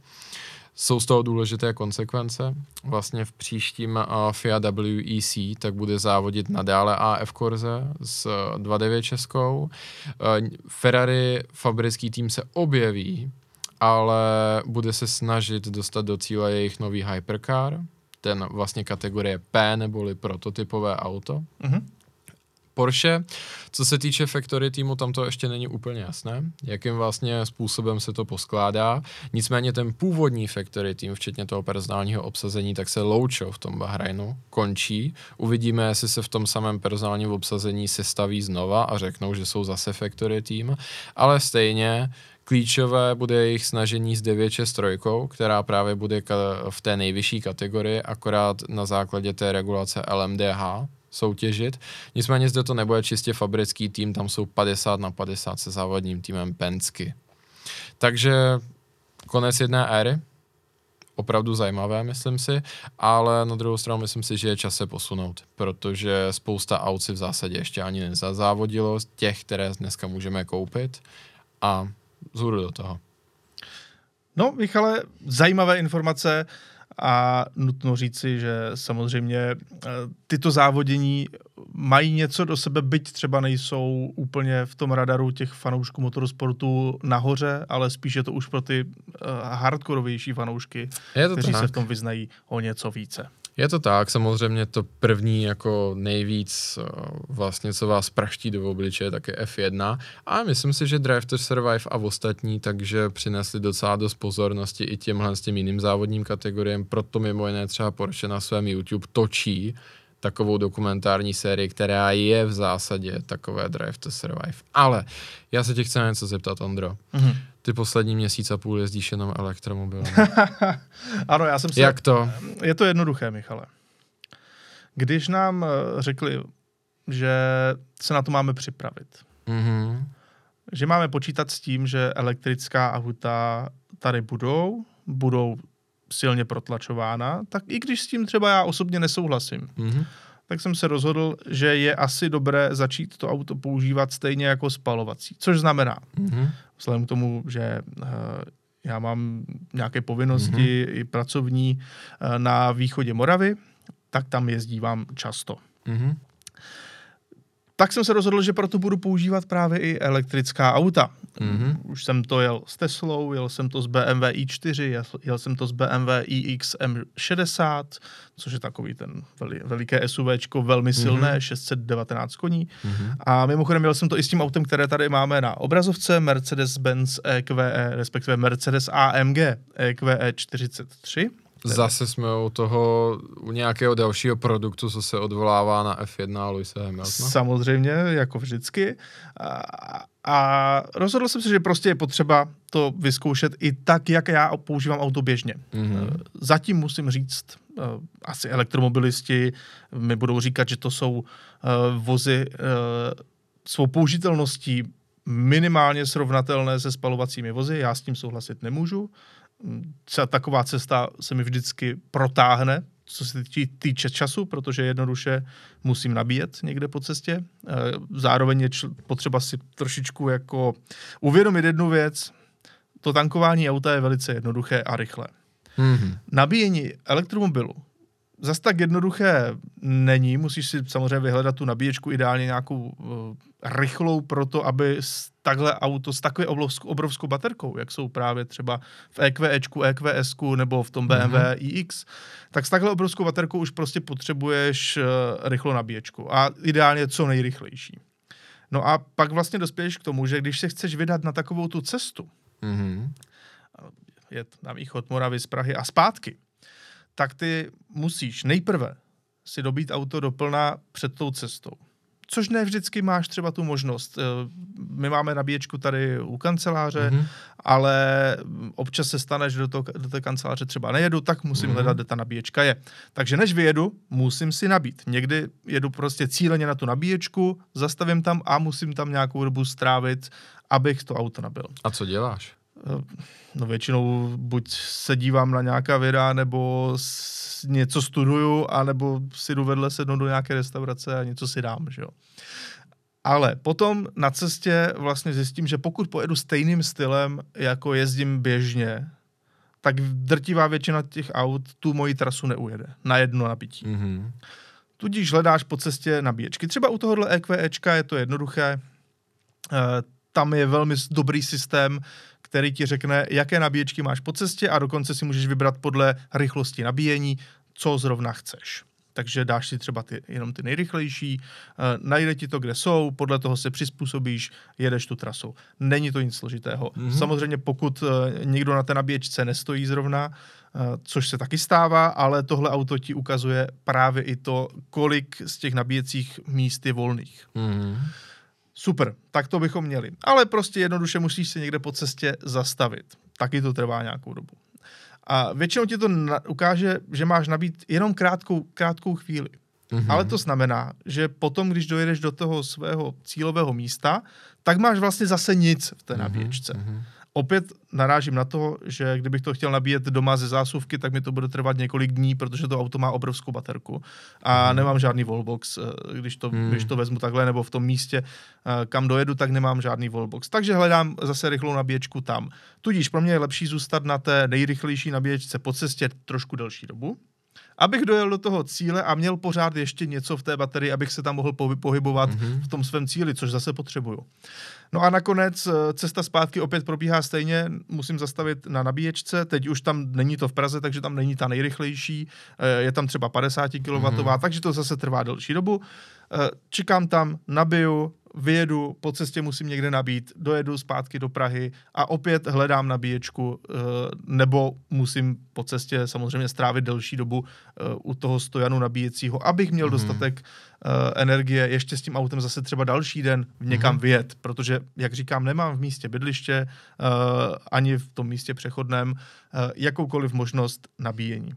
Jsou z toho důležité konsekvence. Vlastně v příštím FIA WEC tak bude závodit nadále AF Corse s 2.9 Českou. Uh, Ferrari fabrický tým se objeví ale bude se snažit dostat do cíle jejich nový hypercar, ten vlastně kategorie P neboli prototypové auto. Mm-hmm. Porsche, co se týče Factory týmu, tam to ještě není úplně jasné, jakým vlastně způsobem se to poskládá. Nicméně ten původní Factory tým, včetně toho personálního obsazení, tak se loučil v tom Bahrajnu, končí. Uvidíme, jestli se v tom samém personálním obsazení sestaví znova a řeknou, že jsou zase Factory tým, ale stejně Klíčové bude jejich snažení s 963, která právě bude v té nejvyšší kategorii, akorát na základě té regulace LMDH soutěžit. Nicméně zde to nebude čistě fabrický tým, tam jsou 50 na 50 se závodním týmem Pensky. Takže konec jedné éry, opravdu zajímavé, myslím si, ale na druhou stranu myslím si, že je čas se posunout, protože spousta aut si v zásadě ještě ani nezazávodilo, těch, které dneska můžeme koupit a zhůru do toho. No, Michale, zajímavé informace A nutno říci, že samozřejmě eh, tyto závodění mají něco do sebe, byť třeba nejsou úplně v tom radaru těch fanoušků motorsportu nahoře, ale spíš je to už pro ty uh, hardkorovější fanoušky, Je to kteří tak. se v tom vyznají o něco více. Je to tak, samozřejmě to první jako nejvíc eh, vlastně, co vás praští do obličeje, tak je F1 a myslím si, že Drive to Survive a ostatní takže přinesli docela dost pozornosti i těmhle s těm jiným závodním kategoriím, proto mimo jiné třeba Porsche na svém YouTube točí takovou dokumentární sérii, která je v zásadě takové Drive to Survive. Ale já se tě chci na něco zeptat, Ondro. Mhm. Ty poslední měsíc a půl jezdíš jenom elektromobilem. Ano, já jsem se... Jak to? Je to jednoduché, Michale. Když nám eh, řekli, že se na to máme připravit, Mhm. že máme počítat s tím, že elektrická auta tady budou, budou silně protlačována, tak i když s tím třeba já osobně nesouhlasím, Mhm. tak jsem se rozhodl, že je asi dobré začít to auto používat stejně jako spalovací. Což znamená, Mhm. vzhledem k tomu, že eh, já mám nějaké povinnosti mm-hmm. i pracovní eh, na východě Moravy, tak tam jezdívám často. Mhm. Tak jsem se rozhodl, že proto budu používat právě i elektrická auta. Mhm. Už jsem to jel s Teslou, jel jsem to s BMW i4, jel, jel jsem to s BMW iX M60, což je takový ten veli, veliké SUVčko, velmi silné, Mhm. 619 koní. Mhm. A mimochodem měl jsem to i s tím autem, které tady máme na obrazovce, Mercedes-Benz EQE, respektive Mercedes AMG EQE 43. Zase jsme u toho, u nějakého dalšího produktu, co se odvolává na F1 a Luisa Hamiltona. Samozřejmě, jako vždycky. A, a rozhodl jsem se, že prostě je potřeba to vyzkoušet i tak, jak já používám auto běžně. Mhm. Zatím musím říct, eh, asi elektromobilisti mi budou říkat, že to jsou eh, vozy svou použitelností minimálně srovnatelné se spalovacími vozy. Já s tím souhlasit nemůžu. Třeba taková cesta se mi vždycky protáhne, co se týče, týče času, protože jednoduše musím nabíjet někde po cestě. Eh, Zároveň je čl- potřeba si trošičku jako uvědomit jednu věc. To tankování auta je velice jednoduché a rychlé Mhm. nabíjení elektromobilu zas tak jednoduché není. Musíš si samozřejmě vyhledat tu nabíječku, ideálně nějakou uh, rychlou pro to, aby s takhle auto s takové obrovskou, obrovskou baterkou, jak jsou právě třeba v EQEčku, EQSku nebo v tom BMW Mhm. iX, tak s takhle obrovskou baterkou už prostě potřebuješ uh, rychlou nabíječku a ideálně co nejrychlejší. No a pak vlastně dospěješ k tomu, že když se chceš vydat na takovou tu cestu, Mhm. jet na východ Moravy z Prahy a zpátky, tak ty musíš nejprve si dobít auto doplná před tou cestou. Což ne vždycky máš třeba tu možnost. Eh, My máme nabíječku tady u kanceláře, Mhm. ale občas se stane, že do, toho, do té kanceláře třeba nejedu, tak musím Mhm. hledat, kde ta nabíječka je. Takže než vyjedu, musím si nabít. Někdy jedu prostě cíleně na tu nabíječku, zastavím tam a musím tam nějakou dobu strávit, abych to auto nabil. A co děláš? No většinou buď se dívám na nějaká videa, nebo s, něco studuju, anebo si jdu vedle sednout do nějaké restaurace a něco si dám, že jo. Ale potom na cestě vlastně zjistím, že pokud pojedu stejným stylem, jako jezdím běžně, tak drtivá většina těch aut tu moji trasu neujede na jedno nabití. Mhm. Tudíž hledáš po cestě nabíječky. Třeba u tohohle EQEčka je to jednoduché. Eh, Tam je velmi dobrý systém, který ti řekne, jaké nabíječky máš po cestě a dokonce si můžeš vybrat podle rychlosti nabíjení, co zrovna chceš. Takže dáš si třeba ty, jenom ty nejrychlejší, eh, najde ti to, kde jsou, podle toho se přizpůsobíš, jedeš tu trasou. Není to nic složitého. Mhm. Mm-hmm. Samozřejmě pokud eh, někdo na té nabíječce nestojí zrovna, eh, což se taky stává, ale tohle auto ti ukazuje právě i to, kolik z těch nabíjecích míst je volných. Mhm. Super, tak to bychom měli. Ale prostě jednoduše musíš se někde po cestě zastavit. Taky to trvá nějakou dobu. A většinou ti to na- ukáže, že máš nabít jenom krátkou, krátkou chvíli. Mhm. Ale to znamená, že potom, když dojedeš do toho svého cílového místa, tak máš vlastně zase nic v té nabíječce. Mhm. Opět narážím na to, že kdybych to chtěl nabíjet doma ze zásuvky, tak mi to bude trvat několik dní, protože to auto má obrovskou baterku a hmm. nemám žádný wallbox, eh, když to, hmm. když to vezmu takhle, nebo v tom místě, eh, kam dojedu, tak nemám žádný wallbox. Takže hledám zase rychlou nabíječku tam. Tudíž pro mě je lepší zůstat na té nejrychlejší nabíječce po cestě trošku delší dobu, abych dojel do toho cíle a měl pořád ještě něco v té baterii, abych se tam mohl pohybovat mm-hmm. v tom svém cíli, což zase potřebuju. No a nakonec eh, cesta zpátky opět probíhá stejně, musím zastavit na nabíječce, teď už tam není to v Praze, takže tam není ta nejrychlejší, eh, je tam třeba 50 kW, mm-hmm. takže to zase trvá delší dobu. Eh, čekám tam, nabiju, vyjedu, po cestě musím někde nabít, dojedu zpátky do Prahy a opět hledám nabíječku, eh, nebo musím po cestě samozřejmě strávit delší dobu eh, u toho stojanu nabíjecího, abych měl mm-hmm. dostatek energie ještě s tím autem zase třeba další den někam mm-hmm. vyjet, protože, jak říkám, nemám v místě bydliště ani v tom místě přechodném jakoukoliv možnost nabíjení.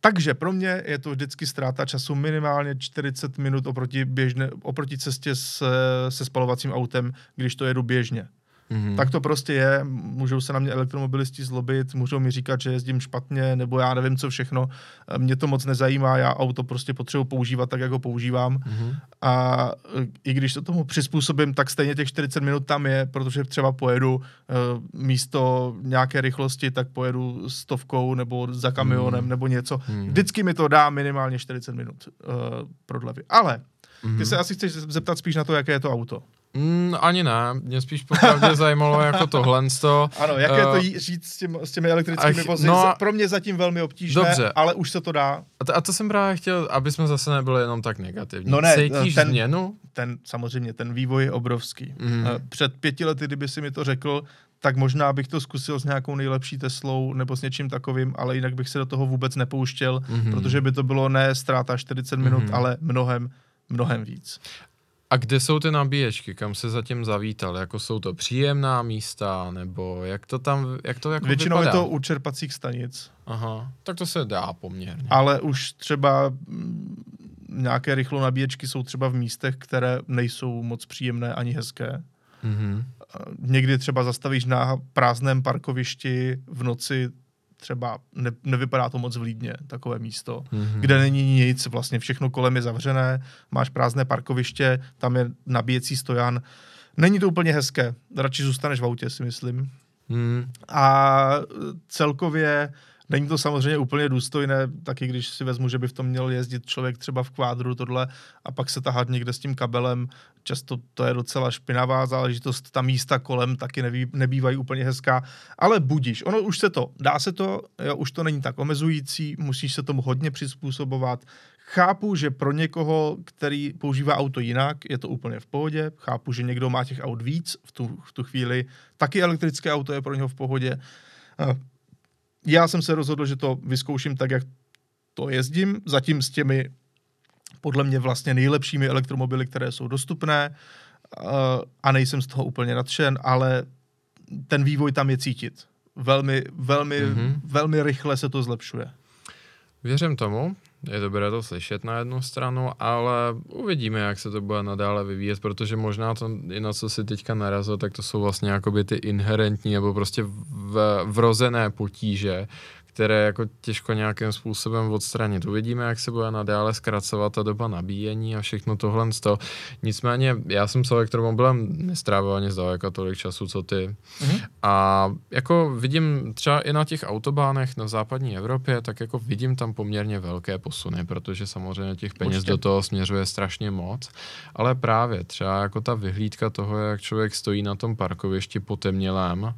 Takže pro mě je to vždycky ztráta času minimálně 40 minut oproti, běžné, oproti cestě se, se spalovacím autem, když to jedu běžně. Mm-hmm. Tak to prostě je, můžou se na mě elektromobilisti zlobit, můžou mi říkat, že jezdím špatně, nebo já nevím co všechno. Mě to moc nezajímá, já auto prostě potřebuji používat tak, jak ho používám. Mm-hmm. A e, i když to tomu přizpůsobím, tak stejně těch 40 minut tam je, protože třeba pojedu uh, místo nějaké rychlosti, tak pojedu stovkou nebo za kamionem mm-hmm. nebo něco. Mm-hmm. Vždycky mi to dá minimálně 40 minut uh, prodlevy. Ale mm-hmm. ty se asi chceš zeptat spíš na to, jaké je to auto. Mm, ani ne, mě spíš popravdě zajímalo jako tohle. Ano, jak je to uh, říct s, tím, s těmi elektrickými vozy? No, Pro mě zatím velmi obtížné, dobře. ale už se to dá. A to, a to jsem právě chtěl, aby jsme zase nebyli jenom tak negativní. No ne, Cítíš ten, změnu? Ten, samozřejmě, ten vývoj je obrovský. Mm. Před pěti lety, kdyby si mi to řekl, tak možná bych to zkusil s nějakou nejlepší Teslou nebo s něčím takovým, ale jinak bych se do toho vůbec nepouštěl, mm-hmm. protože by to bylo ne ztráta 40 minut, mm-hmm. ale mnohem, mnohem víc. A kde jsou ty nabíječky, kam se zatím zavítal? Jako jsou to příjemná místa, nebo jak to tam, jak to jako Většinou vypadá? je to u čerpacích stanic. Aha, tak to se dá poměrně. Ale už třeba mm, nějaké rychlou nabíječky jsou třeba v místech, které nejsou moc příjemné ani hezké. Mm-hmm. Někdy třeba zastavíš na prázdném parkovišti v noci třeba ne, nevypadá to moc vlídně, takové místo, mm-hmm. kde není nic, vlastně všechno kolem je zavřené, máš prázdné parkoviště, tam je nabíjecí stojan. Není to úplně hezké, radši zůstaneš v autě, si myslím. Mm. A celkově Není to samozřejmě úplně důstojné, taky když si vezmu, že by v tom měl jezdit člověk třeba v kvádru tohle a pak se tahat někde s tím kabelem. Často to je docela špinavá záležitost, ta místa kolem taky nebý, nebývají úplně hezká, ale budíš. Ono už se to, dá se to, jo, už to není tak omezující, musíš se tomu hodně přizpůsobovat. Chápu, že pro někoho, který používá auto jinak, je to úplně v pohodě. Chápu, že někdo má těch aut víc v tu, v tu chvíli. Taky elektrické auto je pro něho v pohodě já jsem se rozhodl, že to vyzkouším tak, jak to jezdím, zatím s těmi podle mě vlastně nejlepšími elektromobily, které jsou dostupné uh, a nejsem z toho úplně nadšen, ale ten vývoj tam je cítit. Velmi, velmi, mm-hmm. velmi rychle se to zlepšuje. Věřím tomu, je dobré to slyšet na jednu stranu, ale uvidíme, jak se to bude nadále vyvíjet, protože možná to, i na co si teďka narazil, tak to jsou vlastně jakoby ty inherentní nebo prostě v, vrozené potíže, které jako těžko nějakým způsobem odstranit. Uvidíme, jak se bude nadále zkracovat ta doba nabíjení a všechno tohle z toho. Nicméně já jsem s elektromobilem nestrávil ani zdaleka tolik času, co ty. Mm-hmm. A jako vidím třeba i na těch autobánech na západní Evropě, tak jako vidím tam poměrně velké posuny, protože samozřejmě těch peněz Určitě. do toho směřuje strašně moc. Ale právě třeba jako ta vyhlídka toho, jak člověk stojí na tom parkovišti potemnělém,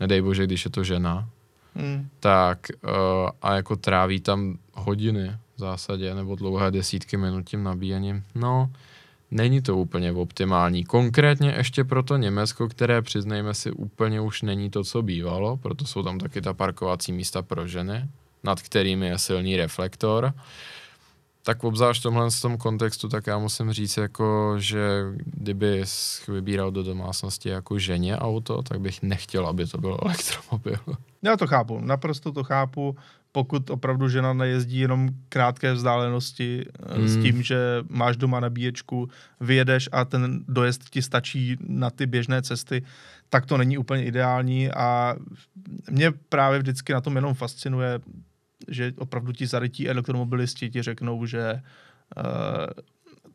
nedej bože, když je to žena, hmm. tak uh, a jako tráví tam hodiny v zásadě, nebo dlouhé desítky minut tím nabíjením, no, není to úplně optimální. Konkrétně ještě pro to Německo, které přiznejme si úplně už není to, co bývalo, proto jsou tam taky ta parkovací místa pro ženy, nad kterými je silný reflektor. Tak obzvlášť v tomhle z tom kontextu, tak já musím říct, jako, že kdyby vybíral do domácnosti jako ženě auto, tak bych nechtěl, aby to byl elektromobil. Já to chápu, naprosto to chápu, pokud opravdu žena nejezdí jenom krátké vzdálenosti hmm. s tím, že máš doma nabíječku, vyjedeš a ten dojezd ti stačí na ty běžné cesty, tak to není úplně ideální a mě právě vždycky na tom jenom fascinuje, že opravdu ti zarytí elektromobilisti ti řeknou, že uh,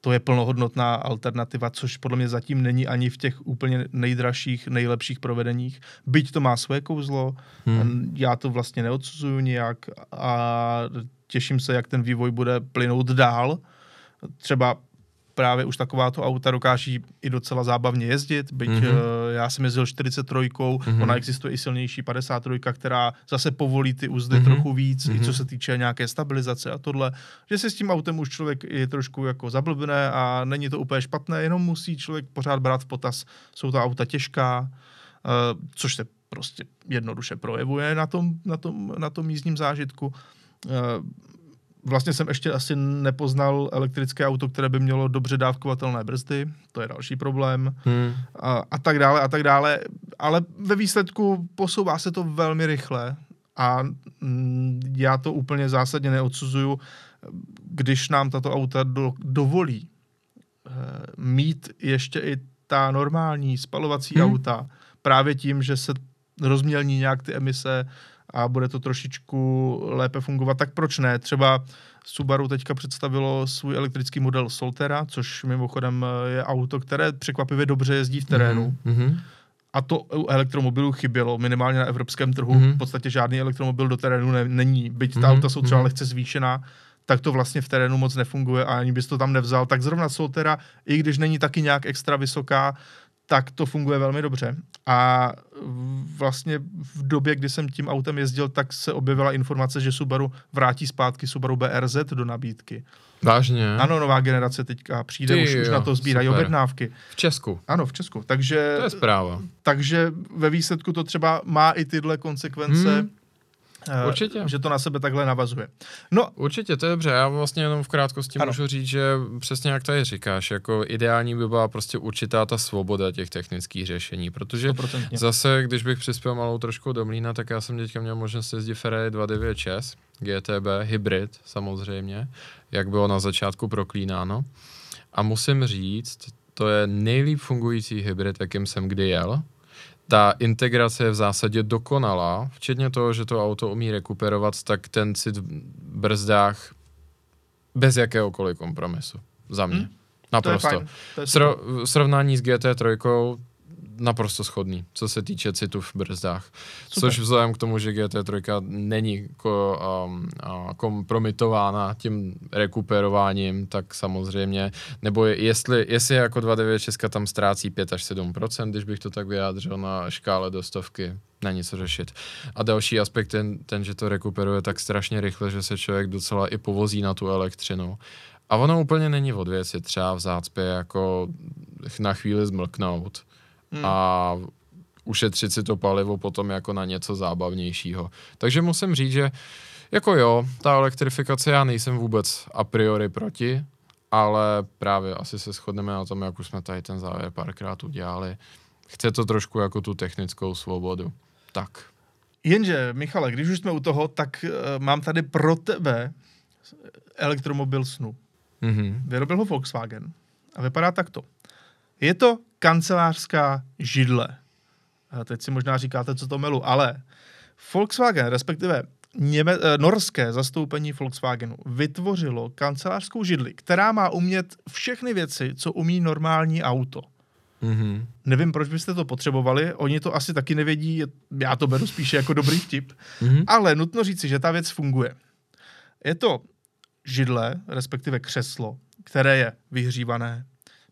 to je plnohodnotná alternativa, což podle mě zatím není ani v těch úplně nejdražších, nejlepších provedeních. Byť to má své kouzlo, hmm. já to vlastně neodsuzuju nijak a těším se, jak ten vývoj bude plynout dál. Třeba právě už takováto auta dokáží i docela zábavně jezdit, byť mm-hmm. uh, já jsem jezdil 43, mm-hmm. ona existuje i silnější 53, která zase povolí ty úzdy mm-hmm. trochu víc, mm-hmm. i co mhm. se týče nějaké stabilizace a tohle, že se s tím autem už člověk je trošku jako zablbne a není to úplně špatné, jenom musí člověk pořád brát v potaz, jsou to auta těžká, uh, což se prostě jednoduše projevuje na tom, na tom, na tom jízdním zážitku. Uh, vlastně jsem ještě asi nepoznal elektrické auto, které by mělo dobře dávkovatelné brzdy, to je další problém hmm. a, a tak dále a tak dále, ale ve výsledku posouvá se to velmi rychle a mm, já to úplně zásadně neodsuzuju, když nám tato auta do, dovolí e, mít ještě i ta normální spalovací hmm. auta, právě tím, že se rozmělní nějak ty emise a bude to trošičku lépe fungovat, tak proč ne? Třeba Subaru teďka představilo svůj elektrický model Soltera, což mimochodem eh, je auto, které překvapivě dobře jezdí v terénu. Mm-hmm. A to u elektromobilů chybělo, minimálně na evropském trhu. Mm-hmm. V podstatě žádný elektromobil do terénu ne, není. Byť ta mm-hmm. auta jsou třeba mm-hmm. lehce zvýšená, tak to vlastně v terénu moc nefunguje a ani bys to tam nevzal. Tak zrovna Soltera, i když není taky nějak extra vysoká, tak to funguje velmi dobře. A vlastně v době, kdy jsem tím autem jezdil, tak se objevila informace, že Subaru vrátí zpátky Subaru BRZ do nabídky. Vážně? Ano, nová generace teďka přijde, Ty, už, jo, už na to sbírají super. objednávky. V Česku? Ano, v Česku. Takže, to je zpráva. Takže ve výsledku to třeba má i tyhle konsekvence. Hmm Určitě. Že to na sebe takhle navazuje. No, Určitě, to je dobře. Já vlastně jenom v krátkosti ano. můžu říct, že přesně jak tady říkáš, jako ideální by byla prostě určitá ta svoboda těch technických řešení, protože 100%. zase, když bych přispěl malou trošku do mlína, tak já jsem teďka měl možnost jezdit Ferrari 296 GTB, hybrid samozřejmě, jak bylo na začátku proklínáno. A musím říct, to je nejlíp fungující hybrid, jakým jsem kdy jel ta integrace je v zásadě dokonalá, včetně toho, že to auto umí rekuperovat, tak ten cit v brzdách bez jakéhokoliv kompromisu. Za mě. Hmm. Naprosto. To je fajn. To je Sro- srovnání s GT3 naprosto schodný, co se týče citu v brzdách. Super. Což vzhledem k tomu, že GT3 není ko, um, uh, kompromitována tím rekuperováním, tak samozřejmě, nebo jestli, jestli jako 296 tam ztrácí 5 až 7% když bych to tak vyjádřil na škále do stovky, není co řešit. A další aspekt ten, ten, že to rekuperuje tak strašně rychle, že se člověk docela i povozí na tu elektřinu. A ono úplně není od věci třeba v zácpě jako na chvíli zmlknout hmm. a ušetřit si to palivo potom jako na něco zábavnějšího. Takže musím říct, že jako jo, ta elektrifikace, já nejsem vůbec a priori proti, ale právě asi se shodneme na tom, jak už jsme tady ten závěr párkrát udělali. Chce to trošku jako tu technickou svobodu. Tak. Jenže, Michale, když už jsme u toho, tak uh, mám tady pro tebe elektromobil snu. Mm-hmm. Vyrobil ho Volkswagen a vypadá takto. Je to kancelářská židle. A teď si možná říkáte, co to melu, ale Volkswagen, respektive něme, eh, norské zastoupení Volkswagenu vytvořilo kancelářskou židli, která má umět všechny věci, co umí normální auto. Mm-hmm. Nevím, proč byste to potřebovali, oni to asi taky nevědí, já to beru spíše jako dobrý vtip, mm-hmm. ale nutno říci, že ta věc funguje. Je to židle, respektive křeslo, které je vyhřívané,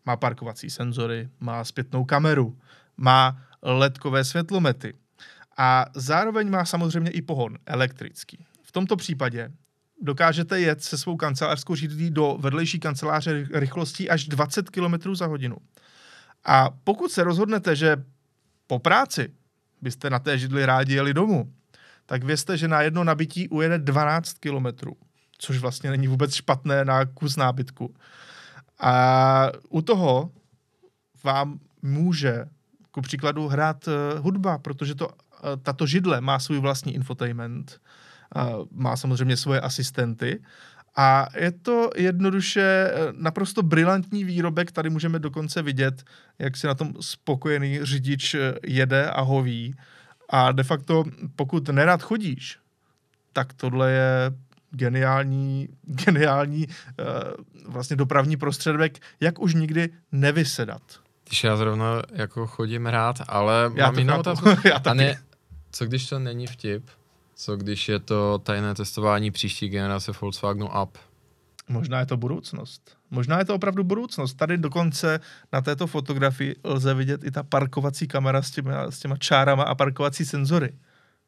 má parkovací senzory, má zpětnou kameru, má ledkové světlomety a zároveň má samozřejmě i pohon elektrický. V tomto případě dokážete jet se svou kancelářskou židlí do vedlejší kanceláře rychlostí až 20 km za hodinu. A pokud se rozhodnete, že po práci byste na té židli rádi jeli domů, tak vězte, že na jedno nabití ujede 12 kilometrů, což vlastně není vůbec špatné na kus nábytku. A u toho vám může ku příkladu hrát uh, hudba, protože to tato židle má svůj vlastní infotainment, má samozřejmě svoje asistenty a je to jednoduše eh, naprosto brilantní výrobek. Tady můžeme dokonce vidět, jak si na tom spokojený řidič jede a hoví. A de facto, pokud nerad chodíš, tak tohle je geniální, geniální uh, vlastně dopravní prostředek, jak už nikdy nevysedat. Když já zrovna jako chodím rád, ale já mám jinou otázku. já taky. A ne, co když to není vtip? Co když je to tajné testování příští generace Volkswagenu Up? Možná je to budoucnost. Možná je to opravdu budoucnost. Tady dokonce na této fotografii lze vidět i ta parkovací kamera s těma, s těma čárama a parkovací senzory.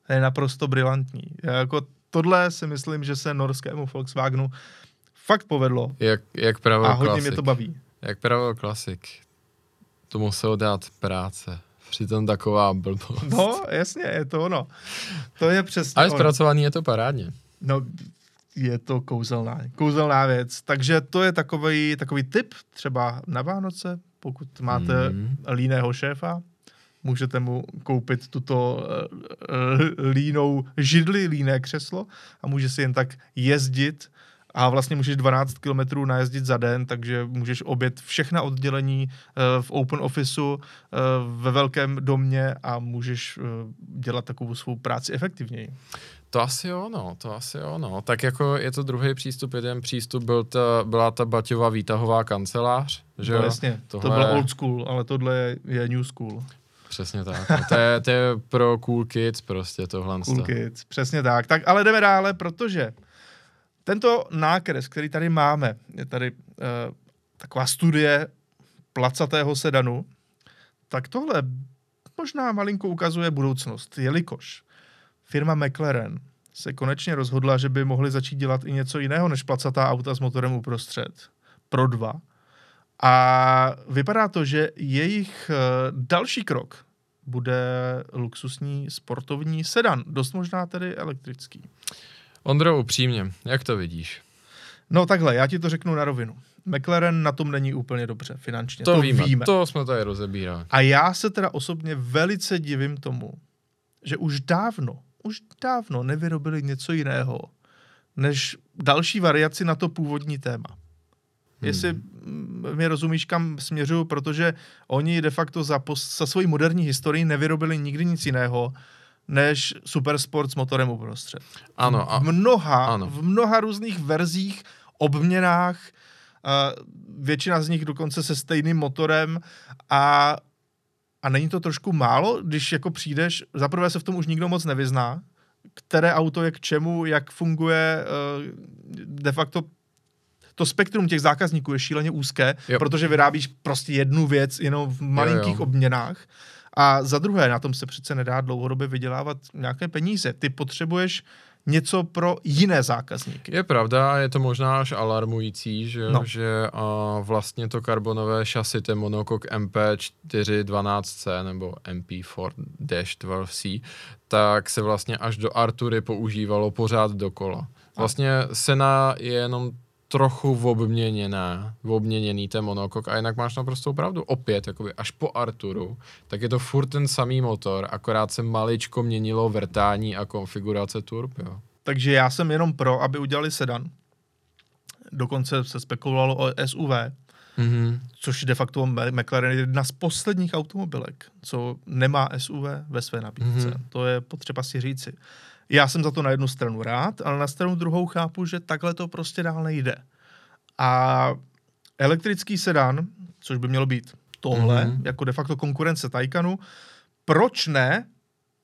To je naprosto brilantní. Já jako tohle si myslím, že se norskému Volkswagenu fakt povedlo. Jak, jak pravil a hodně klasik. mě to baví. Jak pravil klasik. To musel dát práce. Přitom taková blbost. No, jasně, je to ono. To je přesně Ale ono. zpracovaný je to parádně. No, je to kouzelná, kouzelná věc. Takže to je takový, takový tip třeba na Vánoce, pokud máte Mhm. líného šéfa, můžete mu koupit tuto uh, línou židli, líné křeslo a může si jen tak jezdit a vlastně můžeš 12 kilometrů najezdit za den, takže můžeš obět všechna oddělení uh, v open officeu ve velkém domě a můžeš dělat takovou svou práci efektivněji. To asi jo, no, to asi jo, no. Tak jako je to druhý přístup, jeden přístup byl ta, byla ta Baťová výtahová kancelář, že no, jo? jasně, Tohle to bylo je- old school, ale tohle je, je new school. Přesně tak. No. To, je, to je pro cool kids prostě tohle. Cool kids, přesně tak. Tak ale jdeme dále, protože tento nákres, který tady máme, je tady uh, taková studie placatého sedanu, tak tohle možná malinko ukazuje budoucnost, jelikož firma McLaren se konečně rozhodla, že by mohli začít dělat i něco jiného než placatá auta s motorem uprostřed. Pro dva. A vypadá to, že jejich eh, další krok bude luxusní sportovní sedan, dost možná tedy elektrický. Ondro, upřímně, jak to vidíš? No takhle, já ti to řeknu na rovinu. McLaren na tom není úplně dobře finančně. To, to víme, víme. to jsme tady rozebírali. A já se teda osobně velice divím tomu, že už dávno, už dávno nevyrobili něco jiného, než další variaci na to původní téma. Hmm. Jestli mm, mi rozumíš, kam směřuju, protože oni de facto za, pos- za svoji moderní historii nevyrobili nikdy nic jiného, než supersport s motorem uprostřed. Ano, a v mnoha, ano. v mnoha různých verzích, obměnách, uh, většina z nich dokonce se stejným motorem a, a není to trošku málo, když jako přijdeš, zaprvé se v tom už nikdo moc nevyzná, které auto je k čemu, jak funguje uh, de facto to spektrum těch zákazníků je šíleně úzké, Jo. protože vyrábíš prostě jednu věc jenom v malinkých jo. obměnách. A za druhé, na tom se přece nedá dlouhodobě vydělávat nějaké peníze. Ty potřebuješ něco pro jiné zákazníky. je pravda, je to možná až alarmující, že, no. že a vlastně to karbonové šasy, ten monokok MP412C nebo MP4-12C, tak se vlastně až do Artury používalo pořád dokola. Vlastně Sena je jenom trochu obměněná, obměněný ten monokok a jinak máš naprosto pravdu. Opět, jakoby až po Arturu, tak je to furt ten samý motor, akorát se maličko měnilo vrtání a konfigurace turb, jo. Takže já jsem jenom pro, aby udělali sedan. Dokonce se spekulovalo o SUV, Mhm. což de facto McLaren je jedna z posledních automobilek, co nemá SUV ve své nabídce. Mhm. To je potřeba si říci. Já jsem za to na jednu stranu rád, ale na stranu druhou chápu, že takhle to prostě dál nejde. A elektrický sedan, což by mělo být tohle, Mhm. jako de facto konkurence Taycanu, proč ne?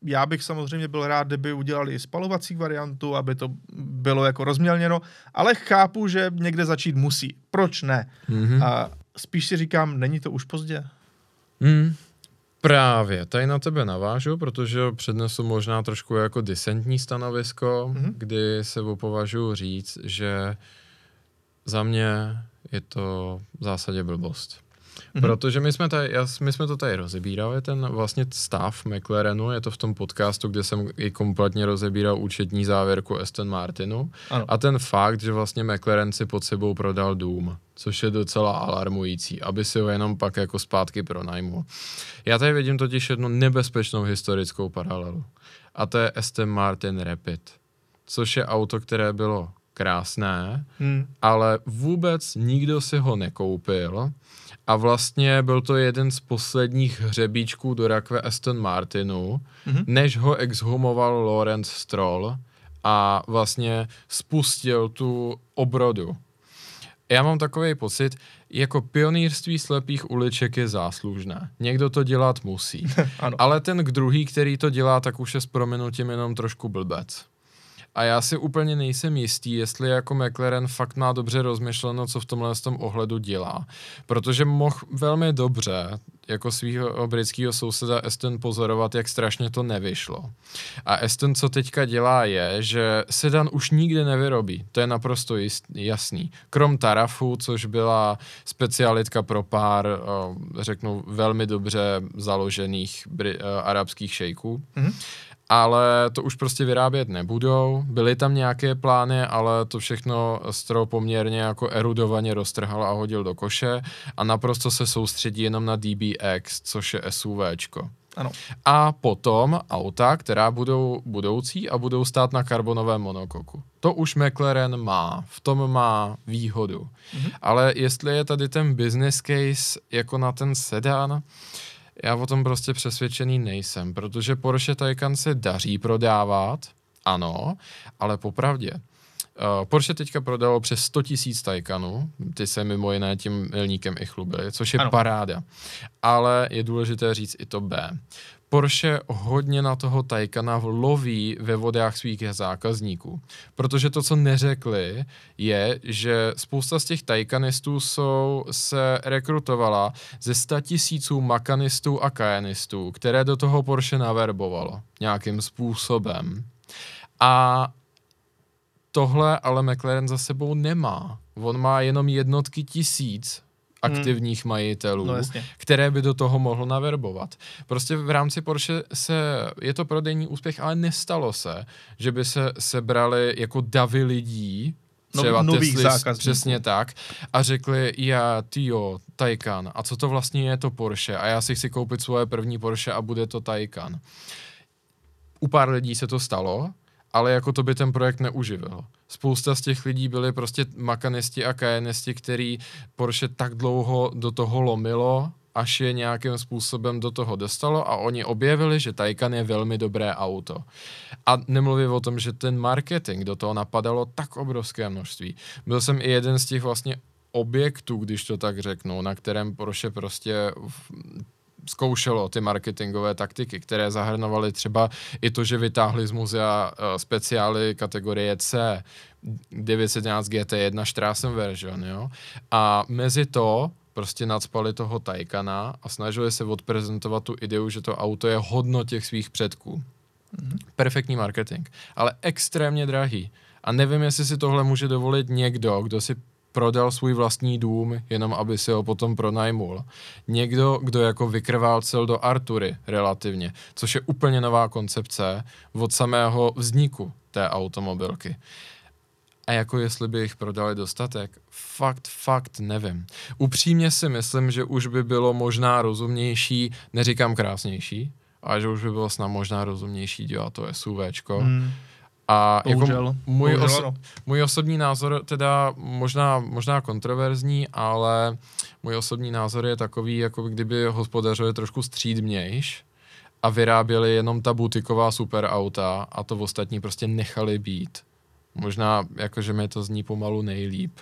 Já bych samozřejmě byl rád, kdyby udělali i spalovací variantu, aby to bylo jako rozmělněno, ale chápu, že někde začít musí. Proč ne? Mhm. A spíš si říkám, není to už pozdě? Hmm. Právě, tady na tebe navážu, protože přednesu možná trošku jako disentní stanovisko, Mhm. mm-hmm. kdy se považuji říct, že za mě je to v zásadě blbost. Mm-hmm. Protože my jsme, tady, my jsme to tady rozebírali, ten vlastně stav McLarenu, je to v tom podcastu, kde jsem i kompletně rozebíral účetní závěrku Aston Martinu ano. a ten fakt, že vlastně McLaren si pod sebou prodal dům, což je docela alarmující, aby si ho jenom pak jako zpátky pronajmul. Já tady vidím totiž jednu nebezpečnou historickou paralelu a to je Aston Martin Rapid, což je auto, které bylo krásné, hmm. ale vůbec nikdo si ho nekoupil a vlastně byl to jeden z posledních hřebíčků do rakve Aston Martinu, hmm. než ho exhumoval Lawrence Stroll a vlastně spustil tu obrodu. Já mám takový pocit, jako pionýrství slepých uliček je záslužné. Někdo to dělat musí. Ale ten druhý, který to dělá, tak už je s prominutím jenom trošku blbec. A já si úplně nejsem jistý, jestli jako McLaren fakt má dobře rozmyšleno, co v tomhle tom ohledu dělá. Protože mohl velmi dobře jako svého britského souseda Aston pozorovat, jak strašně to nevyšlo. A Aston, co teďka dělá, je, že sedan už nikdy nevyrobí. To je naprosto jist, jasný. Krom Tarafu, což byla specialitka pro pár, řeknu, velmi dobře založených bri, arabských šejků. Mm-hmm ale to už prostě vyrábět nebudou. Byly tam nějaké plány, ale to všechno Stro poměrně jako erudovaně roztrhal a hodil do koše a naprosto se soustředí jenom na DBX, což je SUVčko. Ano. A potom auta, která budou budoucí a budou stát na karbonovém monokoku. To už McLaren má, v tom má výhodu. Mm-hmm. Ale jestli je tady ten business case jako na ten sedan, já o tom prostě přesvědčený nejsem, protože Porsche Taycan se daří prodávat, ano, ale popravdě. Uh, Porsche teďka prodalo přes 100 tisíc Taycanů, ty se mimo jiné tím milníkem i chlubili, což je ano. paráda. Ale je důležité říct i to B. Porsche hodně na toho Taycana loví ve vodách svých zákazníků. Protože to, co neřekli, je, že spousta z těch Taycanistů jsou, se rekrutovala ze 100 tisíců makanistů a kajanistů, které do toho Porsche naverbovalo nějakým způsobem. A tohle ale McLaren za sebou nemá. On má jenom jednotky tisíc aktivních hmm. majitelů, no, které by do toho mohl naverbovat. Prostě v rámci Porsche se, je to prodejní úspěch, ale nestalo se, že by se sebrali jako davy lidí, třeba no, nových Tesla, přesně tak, a řekli, já, Tio, Taycan, a co to vlastně je to Porsche, a já si chci koupit svoje první Porsche a bude to Taycan. U pár lidí se to stalo, ale jako to by ten projekt neuživil. Spousta z těch lidí byli prostě makanisti a kajenisti, který Porsche tak dlouho do toho lomilo, až je nějakým způsobem do toho dostalo a oni objevili, že Taycan je velmi dobré auto. A nemluvím o tom, že ten marketing do toho napadalo tak obrovské množství. Byl jsem i jeden z těch vlastně objektů, když to tak řeknu, na kterém Porsche prostě zkoušelo ty marketingové taktiky, které zahrnovaly třeba i to, že vytáhli z muzea uh, speciály kategorie C, 911 GT1 Strassen version, jo. A mezi to prostě nadspali toho Taycana a snažili se odprezentovat tu ideu, že to auto je hodno těch svých předků. Mm-hmm. Perfektní marketing, ale extrémně drahý. A nevím, jestli si tohle může dovolit někdo, kdo si prodal svůj vlastní dům, jenom aby si ho potom pronajmul. Někdo, kdo jako vykrvácel do Artury relativně, což je úplně nová koncepce od samého vzniku té automobilky. A jako jestli by jich prodali dostatek, fakt, fakt nevím. Upřímně si myslím, že už by bylo možná rozumnější, neříkám krásnější, ale že už by bylo snad možná rozumnější dělat to SUVčko. Hmm a Bohužel. jako můj, Bohužel, oso- můj osobní názor, teda možná, možná kontroverzní, ale můj osobní názor je takový, jako kdyby hospodařili trošku střídmějš a vyráběli jenom ta butiková superauta a to v ostatní prostě nechali být. Možná, jakože mi to zní pomalu nejlíp.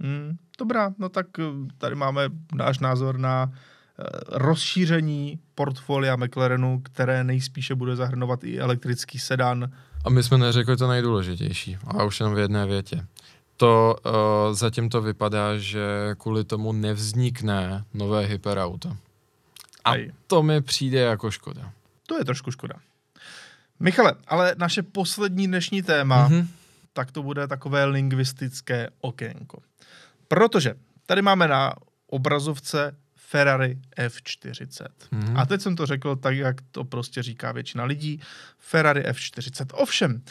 Hmm, dobrá, no tak eh, tady máme náš názor na eh, rozšíření portfolia McLarenu, které nejspíše bude zahrnovat i elektrický sedan a my jsme neřekli to nejdůležitější, a už jenom v jedné větě. To uh, zatím to vypadá, že kvůli tomu nevznikne nové hyperauto. A Aj. to mi přijde jako škoda. To je trošku škoda. Michale, ale naše poslední dnešní téma, mm-hmm. tak to bude takové lingvistické okénko. Protože tady máme na obrazovce Ferrari F40. Mhm. A teď jsem to řekl tak, jak to prostě říká většina lidí. Ferrari F40. Ovšem,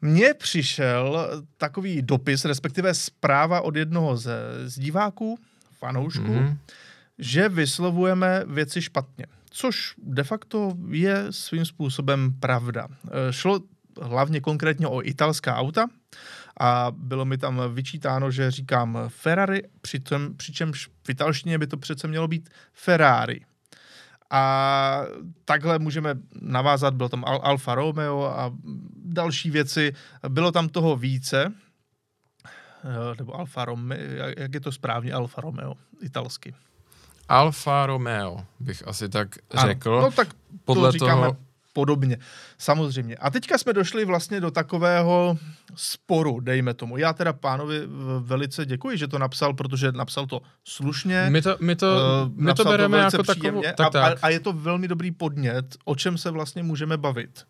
mně přišel takový dopis, respektive zpráva od jednoho ze, z diváků, fanoušků, Mhm. že vyslovujeme věci špatně. Což de facto je svým způsobem pravda. E, Šlo hlavně konkrétně o italská auta a bylo mi tam vyčítáno, že říkám Ferrari, přitom, přičemž v italštině by to přece mělo být Ferrari. A takhle můžeme navázat, bylo tam Al- Alfa Romeo a další věci. Bylo tam toho více, Eh, nebo Alfa Romeo, jak- je to správně Alfa Romeo, italsky. Alfa Romeo bych asi tak řekl. Ano, no tak podle to říkáme toho- podobně, samozřejmě. A teďka jsme došli vlastně do takového sporu, dejme tomu. Já teda pánovi velice děkuji, že to napsal, protože napsal to slušně. My to, my to, eh, my to bereme velice jako takovou... Tak, a, tak. A, a je to velmi dobrý podnět, o čem se vlastně můžeme bavit.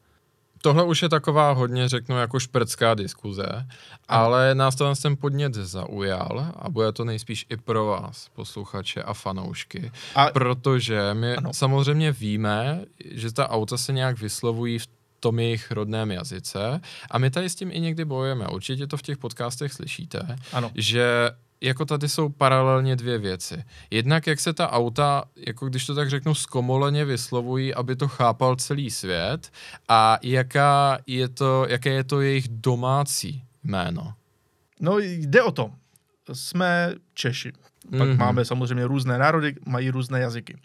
Tohle už je taková hodně, řeknu, jako šprcká diskuze, ale nás to ten podnět zaujal a bude to nejspíš i pro vás, posluchače a fanoušky, A protože my Ano. samozřejmě víme, že ta auta se nějak vyslovují v tom jejich rodném jazyce a my tady s tím i někdy bojujeme. Určitě to v těch podcastech slyšíte, ano, že jako tady jsou paralelně dvě věci. Jednak, jak se ta auta, jako když to tak řeknu, zkomoleně vyslovují, aby to chápal celý svět a jaká je to, jaké je to jejich domácí jméno. no jde o to. Jsme Češi. Pak Mhm. máme samozřejmě různé národy, mají různé jazyky.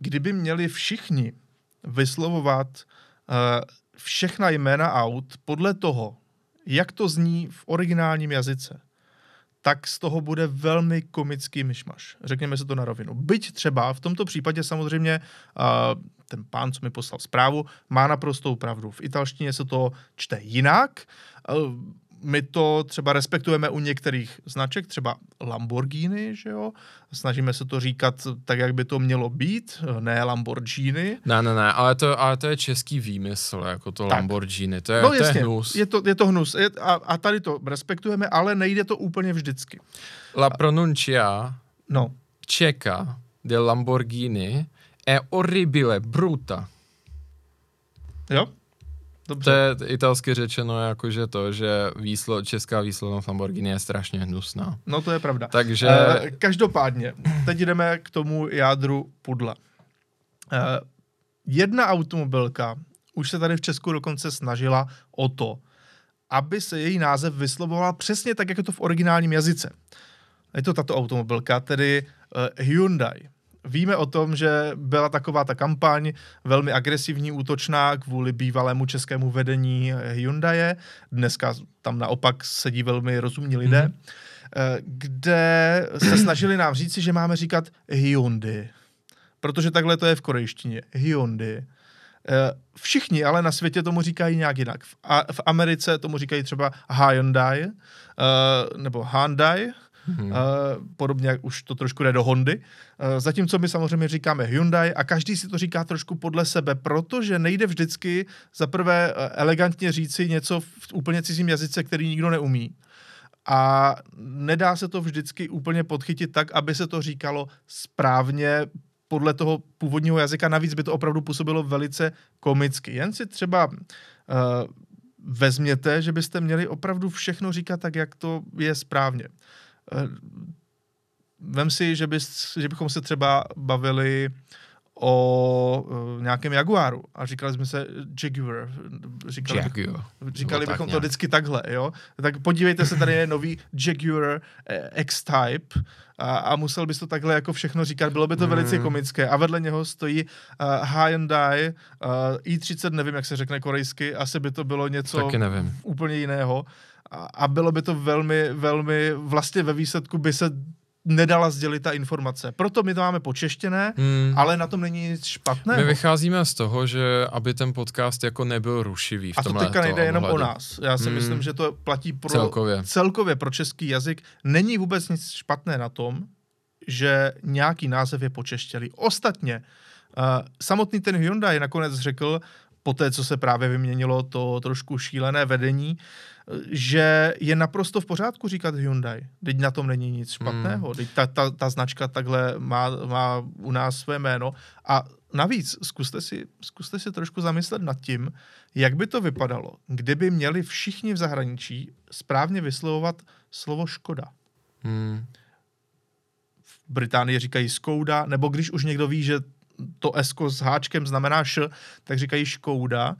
Kdyby měli všichni vyslovovat uh, všechna jména aut podle toho, jak to zní v originálním jazyce, tak z toho bude velmi komický myšmaš. Řekněme si to na rovinu. Byť třeba v tomto případě samozřejmě uh, ten pán, co mi poslal zprávu, má naprostou pravdu. V italštině se to čte jinak. Uh, my to třeba respektujeme u některých značek, třeba Lamborghini, že jo? Snažíme se to říkat tak, jak by to mělo být, ne Lamborghini. Ne, ne, ne, ale to, ale to je český výmysl, jako to Tak. Lamborghini, to je, No to je jasně, hnus. je to, je to hnus. Je, a, a tady to respektujeme, ale nejde to úplně vždycky. La pronuncia No, Čeka de Lamborghini è orribile, bruta. jo? To Dobře. je italsky řečeno jakože to, že výslo, česká výslovnost Lamborghini je strašně hnusná. No to je pravda. Takže Eh, každopádně, teď jdeme k tomu jádru pudla. Eh, jedna automobilka už se tady v Česku dokonce snažila o to, aby se její název vyslovoval přesně tak, jak je to v originálním jazyce. Je to tato automobilka, tedy uh, Hyundai. Víme o tom, že byla taková ta kampaň velmi agresivní, útočná kvůli bývalému českému vedení Hyundai. Dneska tam naopak sedí velmi rozumní lidé, Mhm. mm-hmm. kde se snažili nám říci, že máme říkat Hyundai. Protože takhle to je v korejštině. Hyundai. Eh, Všichni ale na světě tomu říkají nějak jinak. V, a, v Americe tomu říkají třeba Hyundai, eh, nebo Hyundai, Mhm. Uh, podobně jak už to trošku jde do Hondy. Uh, zatímco my samozřejmě říkáme Hyundai a každý si to říká trošku podle sebe, protože nejde vždycky za prvé uh, elegantně říci něco v úplně cizím jazyce, který nikdo neumí. A nedá se to vždycky úplně podchytit tak, aby se to říkalo správně podle toho původního jazyka. Navíc by to opravdu působilo velice komicky. Jen si třeba uh, vezměte, že byste měli opravdu všechno říkat tak, jak to je správně. Eh, Vem si, že, bys, že bychom se třeba bavili o uh, nějakém Jaguaru a říkali jsme se Jaguar. Říkali, Jaguar. říkali tak bychom to nějak. vždycky takhle, jo? Tak podívejte se, tady je nový Jaguar eh, X-Type a, a musel bys to takhle jako všechno říkat, bylo by to velice Mm. komické. A vedle něho stojí uh, Hyundai uh, i30, nevím, jak se řekne korejsky, asi by to bylo něco úplně jiného. A, a bylo by to velmi, velmi, vlastně ve výsledku by se nedala sdělit ta informace. Proto my to máme počeštěné, Hmm. ale na tom není nic špatného. My vycházíme z toho, že aby ten podcast jako nebyl rušivý v A to teďka nejde jenom o nás. Já si Hmm. myslím, že to platí pro Celkově. celkově pro český jazyk. Není vůbec nic špatné na tom, že nějaký název je počeštělý. Ostatně, uh, samotný ten Hyundai nakonec řekl, po té, co se právě vyměnilo to trošku šílené vedení, že je naprosto v pořádku říkat Hyundai. Teď na tom není nic špatného. Hmm. Teď ta, ta, ta značka takhle má, má u nás své jméno. A navíc zkuste si, zkuste si trošku zamyslet nad tím, jak by to vypadalo, kdyby měli všichni v zahraničí správně vyslovovat slovo Škoda. Hmm. V Británii říkají Skouda, nebo když už někdo ví, že to esko s háčkem znamená š, tak říkají Škouda,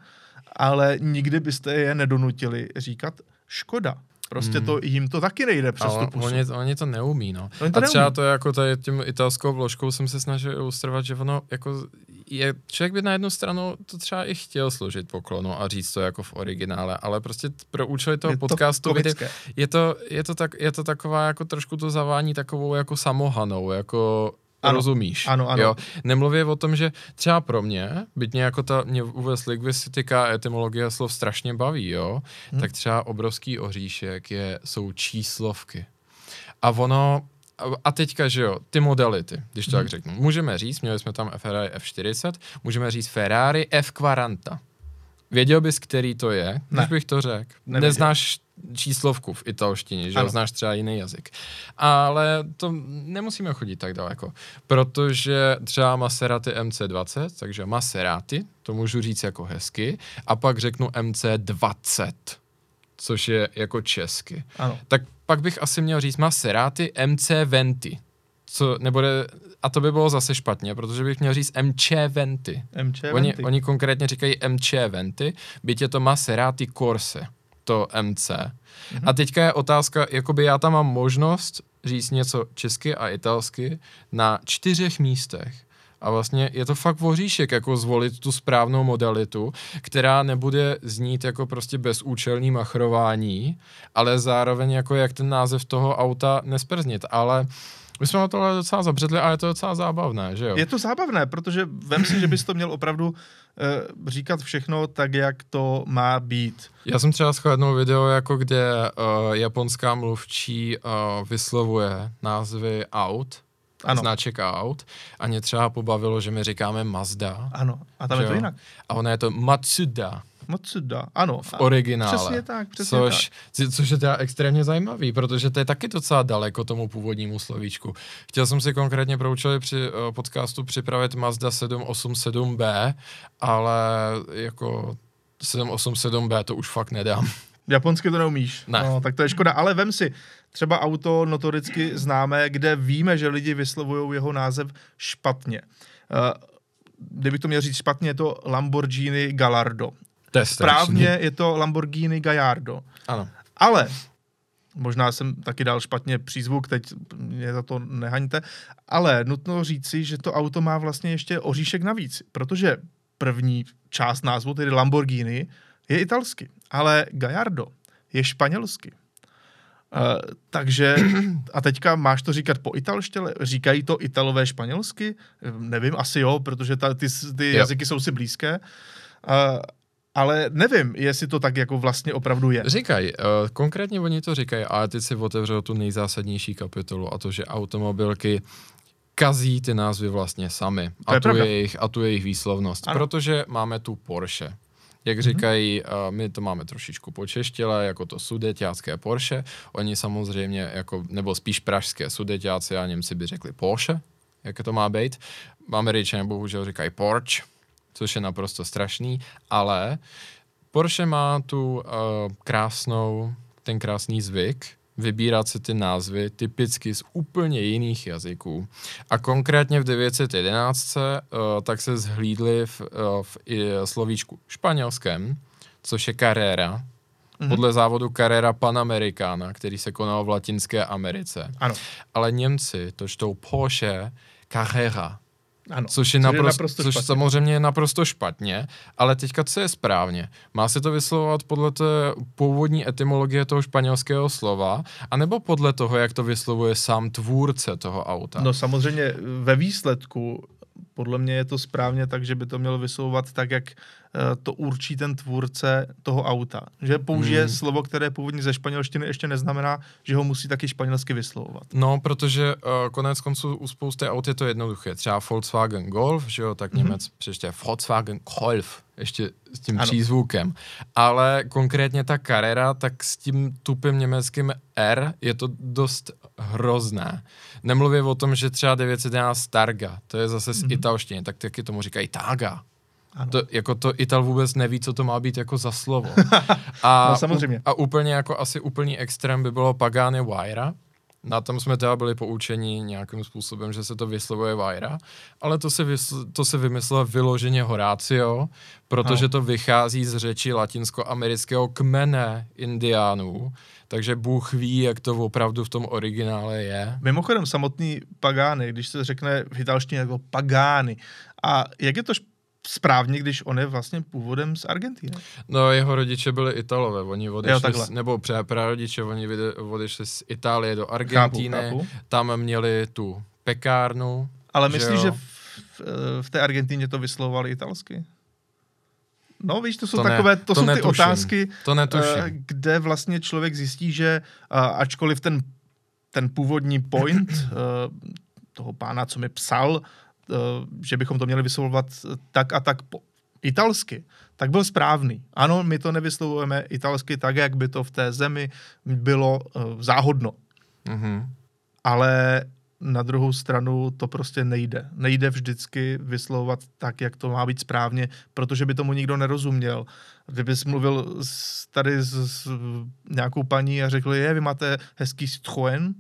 ale nikdy byste je nedonutili říkat Škoda. Prostě hmm. to jim to taky nejde přes tu pusu. Oni, oni to neumí, no. Oni to a třeba neumí. to jako tady tím italskou vložkou jsem se snažil ilustrovat, že ono jako je, člověk by na jednu stranu to třeba i chtěl složit poklonu a říct to jako v originále, ale prostě pro účely toho Je to podcastu kdy, komické. je, to, je, to tak, je to taková jako trošku to zavání takovou jako samohanou, jako Ano. rozumíš. Ano, ano. Jo? Nemluvě o tom, že třeba pro mě, byť mě jako ta, mě vůbec lingvistika a etymologie slov strašně baví, jo, hmm. tak třeba obrovský oříšek je, jsou číslovky. A ono, a- teďka, že jo, ty modality, když to tak řeknu. Můžeme říct, měli jsme tam Ferrari F40, můžeme říct Ferrari F40. Věděl bys, který to je, když Ne. bych to řekl? Nevěděl. Neznáš číslovku v italštině, že Ano. znáš třeba jiný jazyk. Ale to nemusíme chodit tak daleko, protože třeba Maserati MC20, takže Maserati, to můžu říct jako hezky, a pak řeknu MC20, což je jako česky. Ano. Tak pak bych asi měl říct Maserati MC20, co nebude, a to by bylo zase špatně, protože bych měl říct MC20. MČ Oni, Venty. oni konkrétně říkají MC20, byť je to Maserati Corse, to MC. Mhm. Mm-hmm. A teďka je otázka, jakoby já tam mám možnost říct něco česky a italsky na čtyřech místech. A vlastně je to fakt voříšek, jako zvolit tu správnou modalitu, která nebude znít jako prostě bezúčelný machrování, ale zároveň jako jak ten název toho auta nesprznit. Ale my jsme na tohle docela zabředli a je to docela zábavné, že jo? Je to zábavné, protože vem si, že bys to měl opravdu eh, říkat všechno tak, jak to má být. Já jsem třeba shlédnul video, jako kde uh, japonská mluvčí uh, vyslovuje názvy aut, Ano. značek aut a mě třeba pobavilo, že my říkáme Mazda. Ano, a tam je to jo? jinak. A ona je to Matsuda Matsuda, ano. v originále. Přesně tak, přesně což, tak. Což je teda extrémně zajímavý, protože to je taky docela daleko tomu původnímu slovíčku. Chtěl jsem si konkrétně pro účely při uh, podcastu připravit Mazda 787B, ale jako 787B to už fakt nedám. Japonsky to neumíš. Ne. No, tak to je škoda. Ale vem si, třeba auto notoricky známé, kde víme, že lidi vyslovují jeho název špatně. Uh, kdybych to měl říct špatně, je to Lamborghini Gallardo. To je. Správně je to Lamborghini Gallardo. Ano. Ale, možná jsem taky dal špatně přízvuk, teď mě za to nehaňte, ale nutno říci, že to auto má vlastně ještě oříšek navíc, protože první část názvu, tedy Lamborghini, je italsky, ale Gallardo je španělsky. Uh, takže, a teďka máš to říkat po italště, říkají to italové španělsky? Nevím, asi jo, protože ta, ty, ty Jo. jazyky jsou si blízké. Uh, ale nevím, jestli to tak jako vlastně opravdu je. Říkají, uh, konkrétně oni to říkají, ale teď si otevřel tu nejzásadnější kapitolu a to, že automobilky kazí ty názvy vlastně sami. To je a, tu pravda. jejich, a tu jejich výslovnost. Ano. Protože máme tu Porsche. Jak říkají, uh, my to máme trošičku počeštěle, jako to sudeťácké Porsche. Oni samozřejmě, jako, nebo spíš pražské sudeťáci a Němci by řekli Porsche, jak to má být. Američané bohužel říkají Porsche, což je naprosto strašný, ale Porsche má tu uh, krásnou, ten krásný zvyk vybírat si ty názvy typicky z úplně jiných jazyků. A konkrétně v 911 uh, tak se zhlídli v, uh, v slovíčku španělském, což je Carrera, Mhm. podle závodu Carrera Panamericana, který se konal v Latinské Americe. Ano, Ale Němci to čtou Porsche Carrera, ano. Což je naprosto, naprosto což špatně. samozřejmě je naprosto špatně, ale teďka co je správně? Má se to vyslovovat podle té původní etymologie toho španělského slova, anebo podle toho, jak to vyslovuje sám tvůrce toho auta? No samozřejmě ve výsledku podle mě je to správně tak, že by to mělo vyslovovat tak, jak eh, to určí ten tvůrce toho auta. Že použije Hmm. slovo, které původně ze španělštiny, ještě neznamená, že ho musí taky španělsky vyslovovat. No, protože uh, konec konců u spousty aut je to jednoduché. Třeba Volkswagen Golf, že jo, tak Mhm. Němec přečte Volkswagen Golf, ještě s tím Ano. přízvukem. Ale konkrétně ta Carrera, tak s tím tupým německým R je to dost hrozné. Nemluvím o tom, že třeba 911 Targa, to je zase z Mhm. italštiny, tak taky tomu říkají Taga. Ano. To, jako to Ital vůbec neví, co to má být jako za slovo. A, No, samozřejmě. A úplně jako asi úplný extrém by bylo Pagani Waira. Na tom jsme teda byli poučeni nějakým způsobem, že se to vyslovuje Waira, ale to se, vysl, to se vymyslel vyloženě Horácio, protože Ano. to vychází z řeči latinskoamerického kmene indiánů, takže Bůh ví, jak to opravdu v tom originále je. Mimochodem samotný Pagány, když se řekne v italštině jako Pagány. A jak je to š- správně, když on je vlastně původem z Argentiny? No, jeho rodiče byli Italové, oni odešli, takhle. z, nebo pře- prarodiče, oni odešli z Itálie do Chápu, chápu. tam měli tu pekárnu, Ale Že myslíš, že, jo? v, v té Argentině to vyslovovali italsky? No víš, to jsou To ne, takové, to, to jsou ty netuším. otázky, to netuším. eh, kde vlastně člověk zjistí, že a, ačkoliv ten, ten původní point eh, toho pána, co mi psal, eh, že bychom to měli vyslovovat tak a tak po italsky, tak byl správný. Ano, my to nevyslovujeme italsky tak, jak by to v té zemi bylo eh, záhodno Mhm. ale na druhou stranu to prostě nejde. Nejde vždycky vyslovovat tak, jak to má být správně, protože by tomu nikdo nerozuměl. Kdybys mluvil s, tady s, s nějakou paní a řekl, je, vy máte hezký Citroën,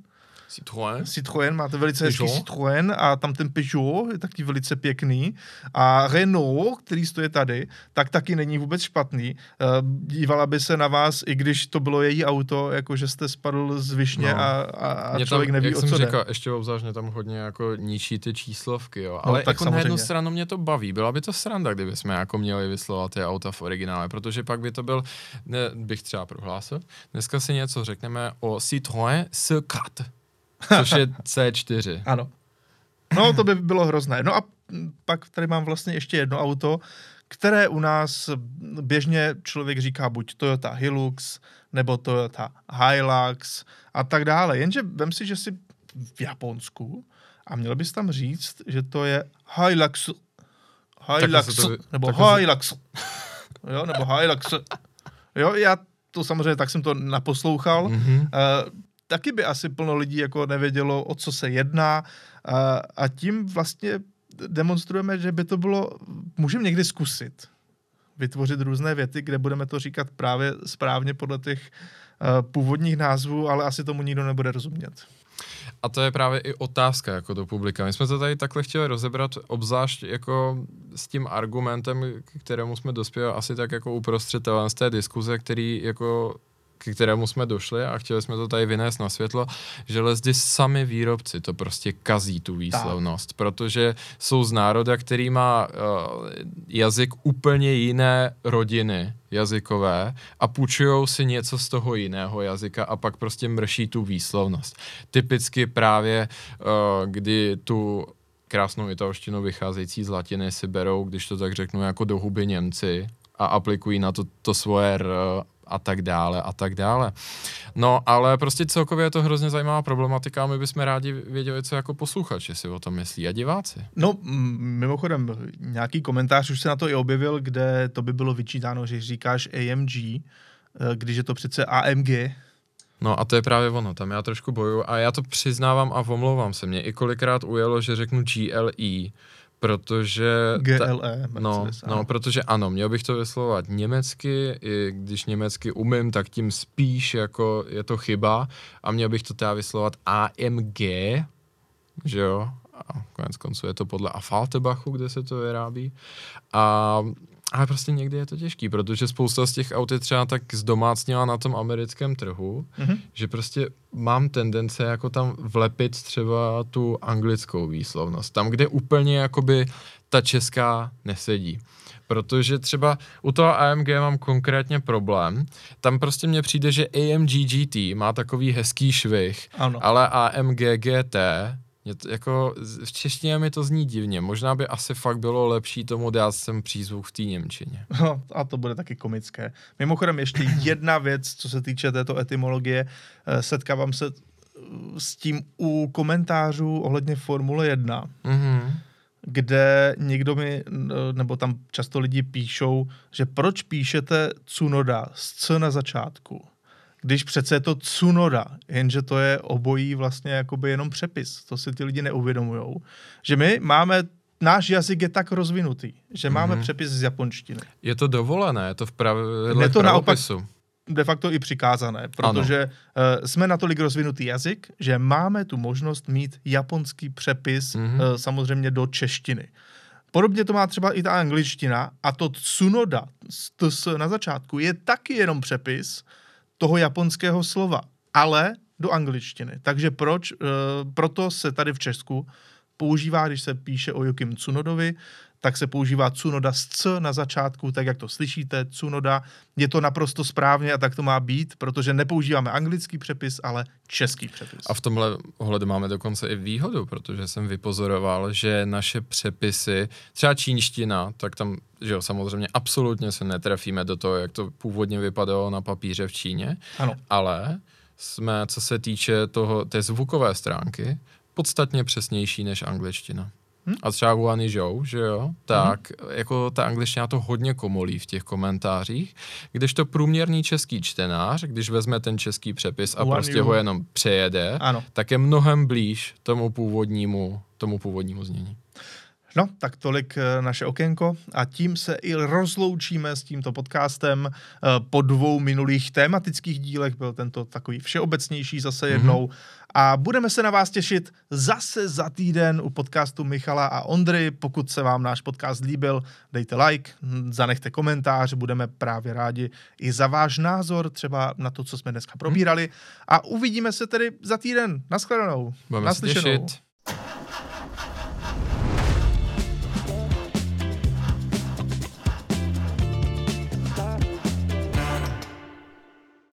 Citroën? Citroën, máte velice hezký Peugeot. Citroën a tam ten Peugeot je taky velice pěkný a Renault, který stojí tady, tak taky není vůbec špatný. Eh, Dívala by se na vás, i když to bylo její auto, jako že jste spadl z višně No. a, a, a Mě člověk tam, neví, jak o jsem co jde. říkal, ještě obzvlášť tam hodně jako ničí ty číslovky, jo. No, Ale tak jako na jednu samozřejmě. stranu mě to baví. Byla by to sranda, kdyby jsme jako měli vyslovat ty auta v originále, protože pak by to byl, ne, bych třeba prohlásil, dneska si něco řekneme o Citroën C4, což je C4. Ano. No, to by bylo hrozné. No a pak tady mám vlastně ještě jedno auto, které u nás běžně člověk říká buď Toyota Hilux, nebo Toyota Hilux a tak dále. Jenže vem si, že jsi v Japonsku a měl bys tam říct, že to je Hilux. Hilux, to nebo Hilux. Jo, nebo Hilux. Jo, já to samozřejmě tak jsem to naposlouchal. Mhm. Uh, taky by asi plno lidí jako nevědělo, o co se jedná uh, a tím vlastně demonstrujeme, že by to bylo, můžeme někdy zkusit vytvořit různé věty, kde budeme to říkat právě správně podle těch uh, původních názvů, ale asi tomu nikdo nebude rozumět. A to je právě i otázka jako do publika. My jsme to tady takhle chtěli rozebrat, obzvlášť jako s tím argumentem, kterému jsme dospěli asi tak jako uprostřed z té diskuze, který jako k kterému jsme došli a chtěli jsme to tady vynést na světlo, že lezdy sami výrobci to prostě kazí tu výslovnost, protože jsou z národa, který má uh, jazyk úplně jiné rodiny jazykové a půjčujou si něco z toho jiného jazyka a pak prostě mrší tu výslovnost. Typicky právě, uh, kdy tu krásnou italštinu vycházející z latiny si berou, když to tak řeknu, jako do huby Němci a aplikují na to, to svoje R a tak dále a tak dále. No, ale prostě celkově je to hrozně zajímavá problematika a my bychom rádi věděli, co jako posluchači si o tom myslí a diváci. No, mimochodem, nějaký komentář už se na to i objevil, kde to by bylo vyčítáno, že říkáš AMG, eh, když je to přece AMG, No a to je právě ono, tam já trošku bojuju a já to přiznávám a omlouvám se. Mě i kolikrát ujelo, že řeknu GLE, protože... GLE, No, Mercedes, no, ano. protože ano, měl bych to vyslovat německy, i když německy umím, tak tím spíš jako je to chyba a měl bych to teda vyslovat AMG, že jo, a konec konců je to podle Affaltebachu, kde se to vyrábí. A, ale prostě někdy je to těžký, protože spousta z těch aut je třeba tak zdomácněla na tom americkém trhu, Mhm. že prostě mám tendence jako tam vlepit třeba tu anglickou výslovnost. Tam, kde úplně jakoby ta česká nesedí. Protože třeba u toho AMG mám konkrétně problém. Tam prostě mně přijde, že AMG GT má takový hezký švih, Ano. ale AMG GT mě to, jako v češtině mi to zní divně. Možná by asi fakt bylo lepší tomu dát sem přízvuk v té Němčině. No, a to bude taky komické. Mimochodem ještě jedna věc, co se týče této etymologie. Eh, Setkávám se eh, s tím u komentářů ohledně Formule 1, Mhm. kde někdo mi, nebo tam často lidi píšou, že proč píšete Cunoda z C na začátku, když přece je to Cunoda, jenže to je obojí vlastně jakoby jenom přepis, to si ty lidi neuvědomují, že my máme náš jazyk je tak rozvinutý, že mm-hmm. máme přepis z japonštiny. Je to dovolené, je to v pravidle to pravopisu. Naopak, de facto i přikázané, protože uh, jsme natolik rozvinutý jazyk, že máme tu možnost mít japonský přepis mm-hmm. uh, samozřejmě do češtiny. Podobně to má třeba i ta angličtina a to tsunoda ts na začátku je taky jenom přepis toho japonského slova, ale do angličtiny. Takže proč? Uh, proto se tady v Česku používá, když se píše o Jokim Tsunodovi, tak se používá Tsunoda s C na začátku, tak jak to slyšíte, Tsunoda. Je to naprosto správně a tak to má být, protože nepoužíváme anglický přepis, ale český přepis. A v tomhle ohledu máme dokonce i výhodu, protože jsem vypozoroval, že naše přepisy, třeba čínština, tak tam, že jo, samozřejmě absolutně se netrefíme do toho, jak to původně vypadalo na papíře v Číně, ano. ale jsme, co se týče toho, té zvukové stránky, podstatně přesnější než angličtina. Hmm? A třeba Guany Zhou, že jo, tak hmm. jako ta angličtina to hodně komolí v těch komentářích, když to průměrný český čtenář, když vezme ten český přepis a Guan prostě Yu. ho jenom přejede, ano. tak je mnohem blíž tomu původnímu, tomu původnímu znění. No, tak tolik eh, naše okénko a tím se i rozloučíme s tímto podcastem. Eh, po dvou minulých tématických dílech byl tento takový všeobecnější zase mhm. jednou. Mm-hmm. A budeme se na vás těšit zase za týden u podcastu Michala a Ondry. Pokud se vám náš podcast líbil, dejte like, zanechte komentář, budeme právě rádi i za váš názor, třeba na to, co jsme dneska probírali. A uvidíme se tedy za týden. Naschledanou. Budeme se těšit.